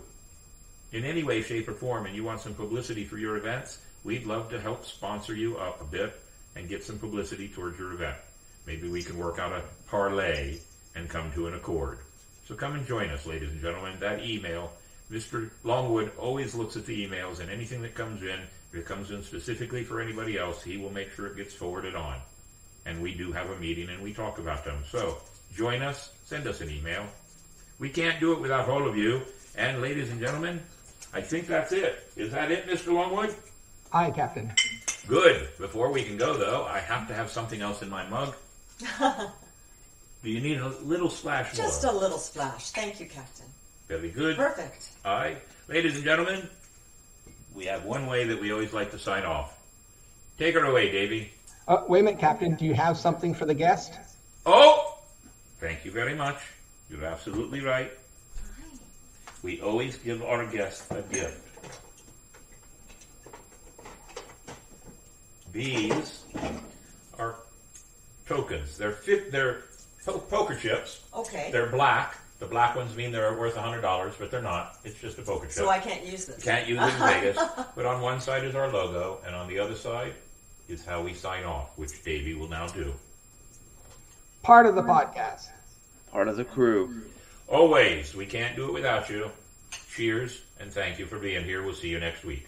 [SPEAKER 1] in any way, shape, or form, and you want some publicity for your events, we'd love to help sponsor you up a bit and get some publicity towards your event. Maybe we can work out a parlay and come to an accord. So come and join us, ladies and gentlemen. That email, Mr. Longwood always looks at the emails and anything that comes in, if it comes in specifically for anybody else, he will make sure it gets forwarded on. And we do have a meeting and we talk about them. So join us, send us an email. We can't do it without all of you. And ladies and gentlemen, I think that's it. Is that it, Mr. Longwood?
[SPEAKER 2] Aye, Captain.
[SPEAKER 1] Good. Before we can go, though, I have to have something else in my mug. Do you need a little splash more?
[SPEAKER 5] Just a little splash. Thank you, Captain.
[SPEAKER 1] Very good.
[SPEAKER 5] Perfect.
[SPEAKER 1] All right. Ladies and gentlemen, we have one way that we always like to sign off. Take her away, Davey.
[SPEAKER 2] Uh, wait a minute, Captain. Do you have something for the guest?
[SPEAKER 1] Oh! Thank you very much. You're absolutely right. We always give our guests a gift. These are tokens. They're fit. They're po- poker chips.
[SPEAKER 5] Okay.
[SPEAKER 1] They're black. The black ones mean they're worth hundred dollars, but they're not. It's just a poker chip.
[SPEAKER 5] So I can't use this.
[SPEAKER 1] Can't use it in Vegas. But on one side is our logo, and on the other side is how we sign off, which Davey will now do.
[SPEAKER 2] Part of the podcast.
[SPEAKER 4] Part of the crew.
[SPEAKER 1] Always, we can't do it without you. Cheers, and thank you for being here. We'll see you next week.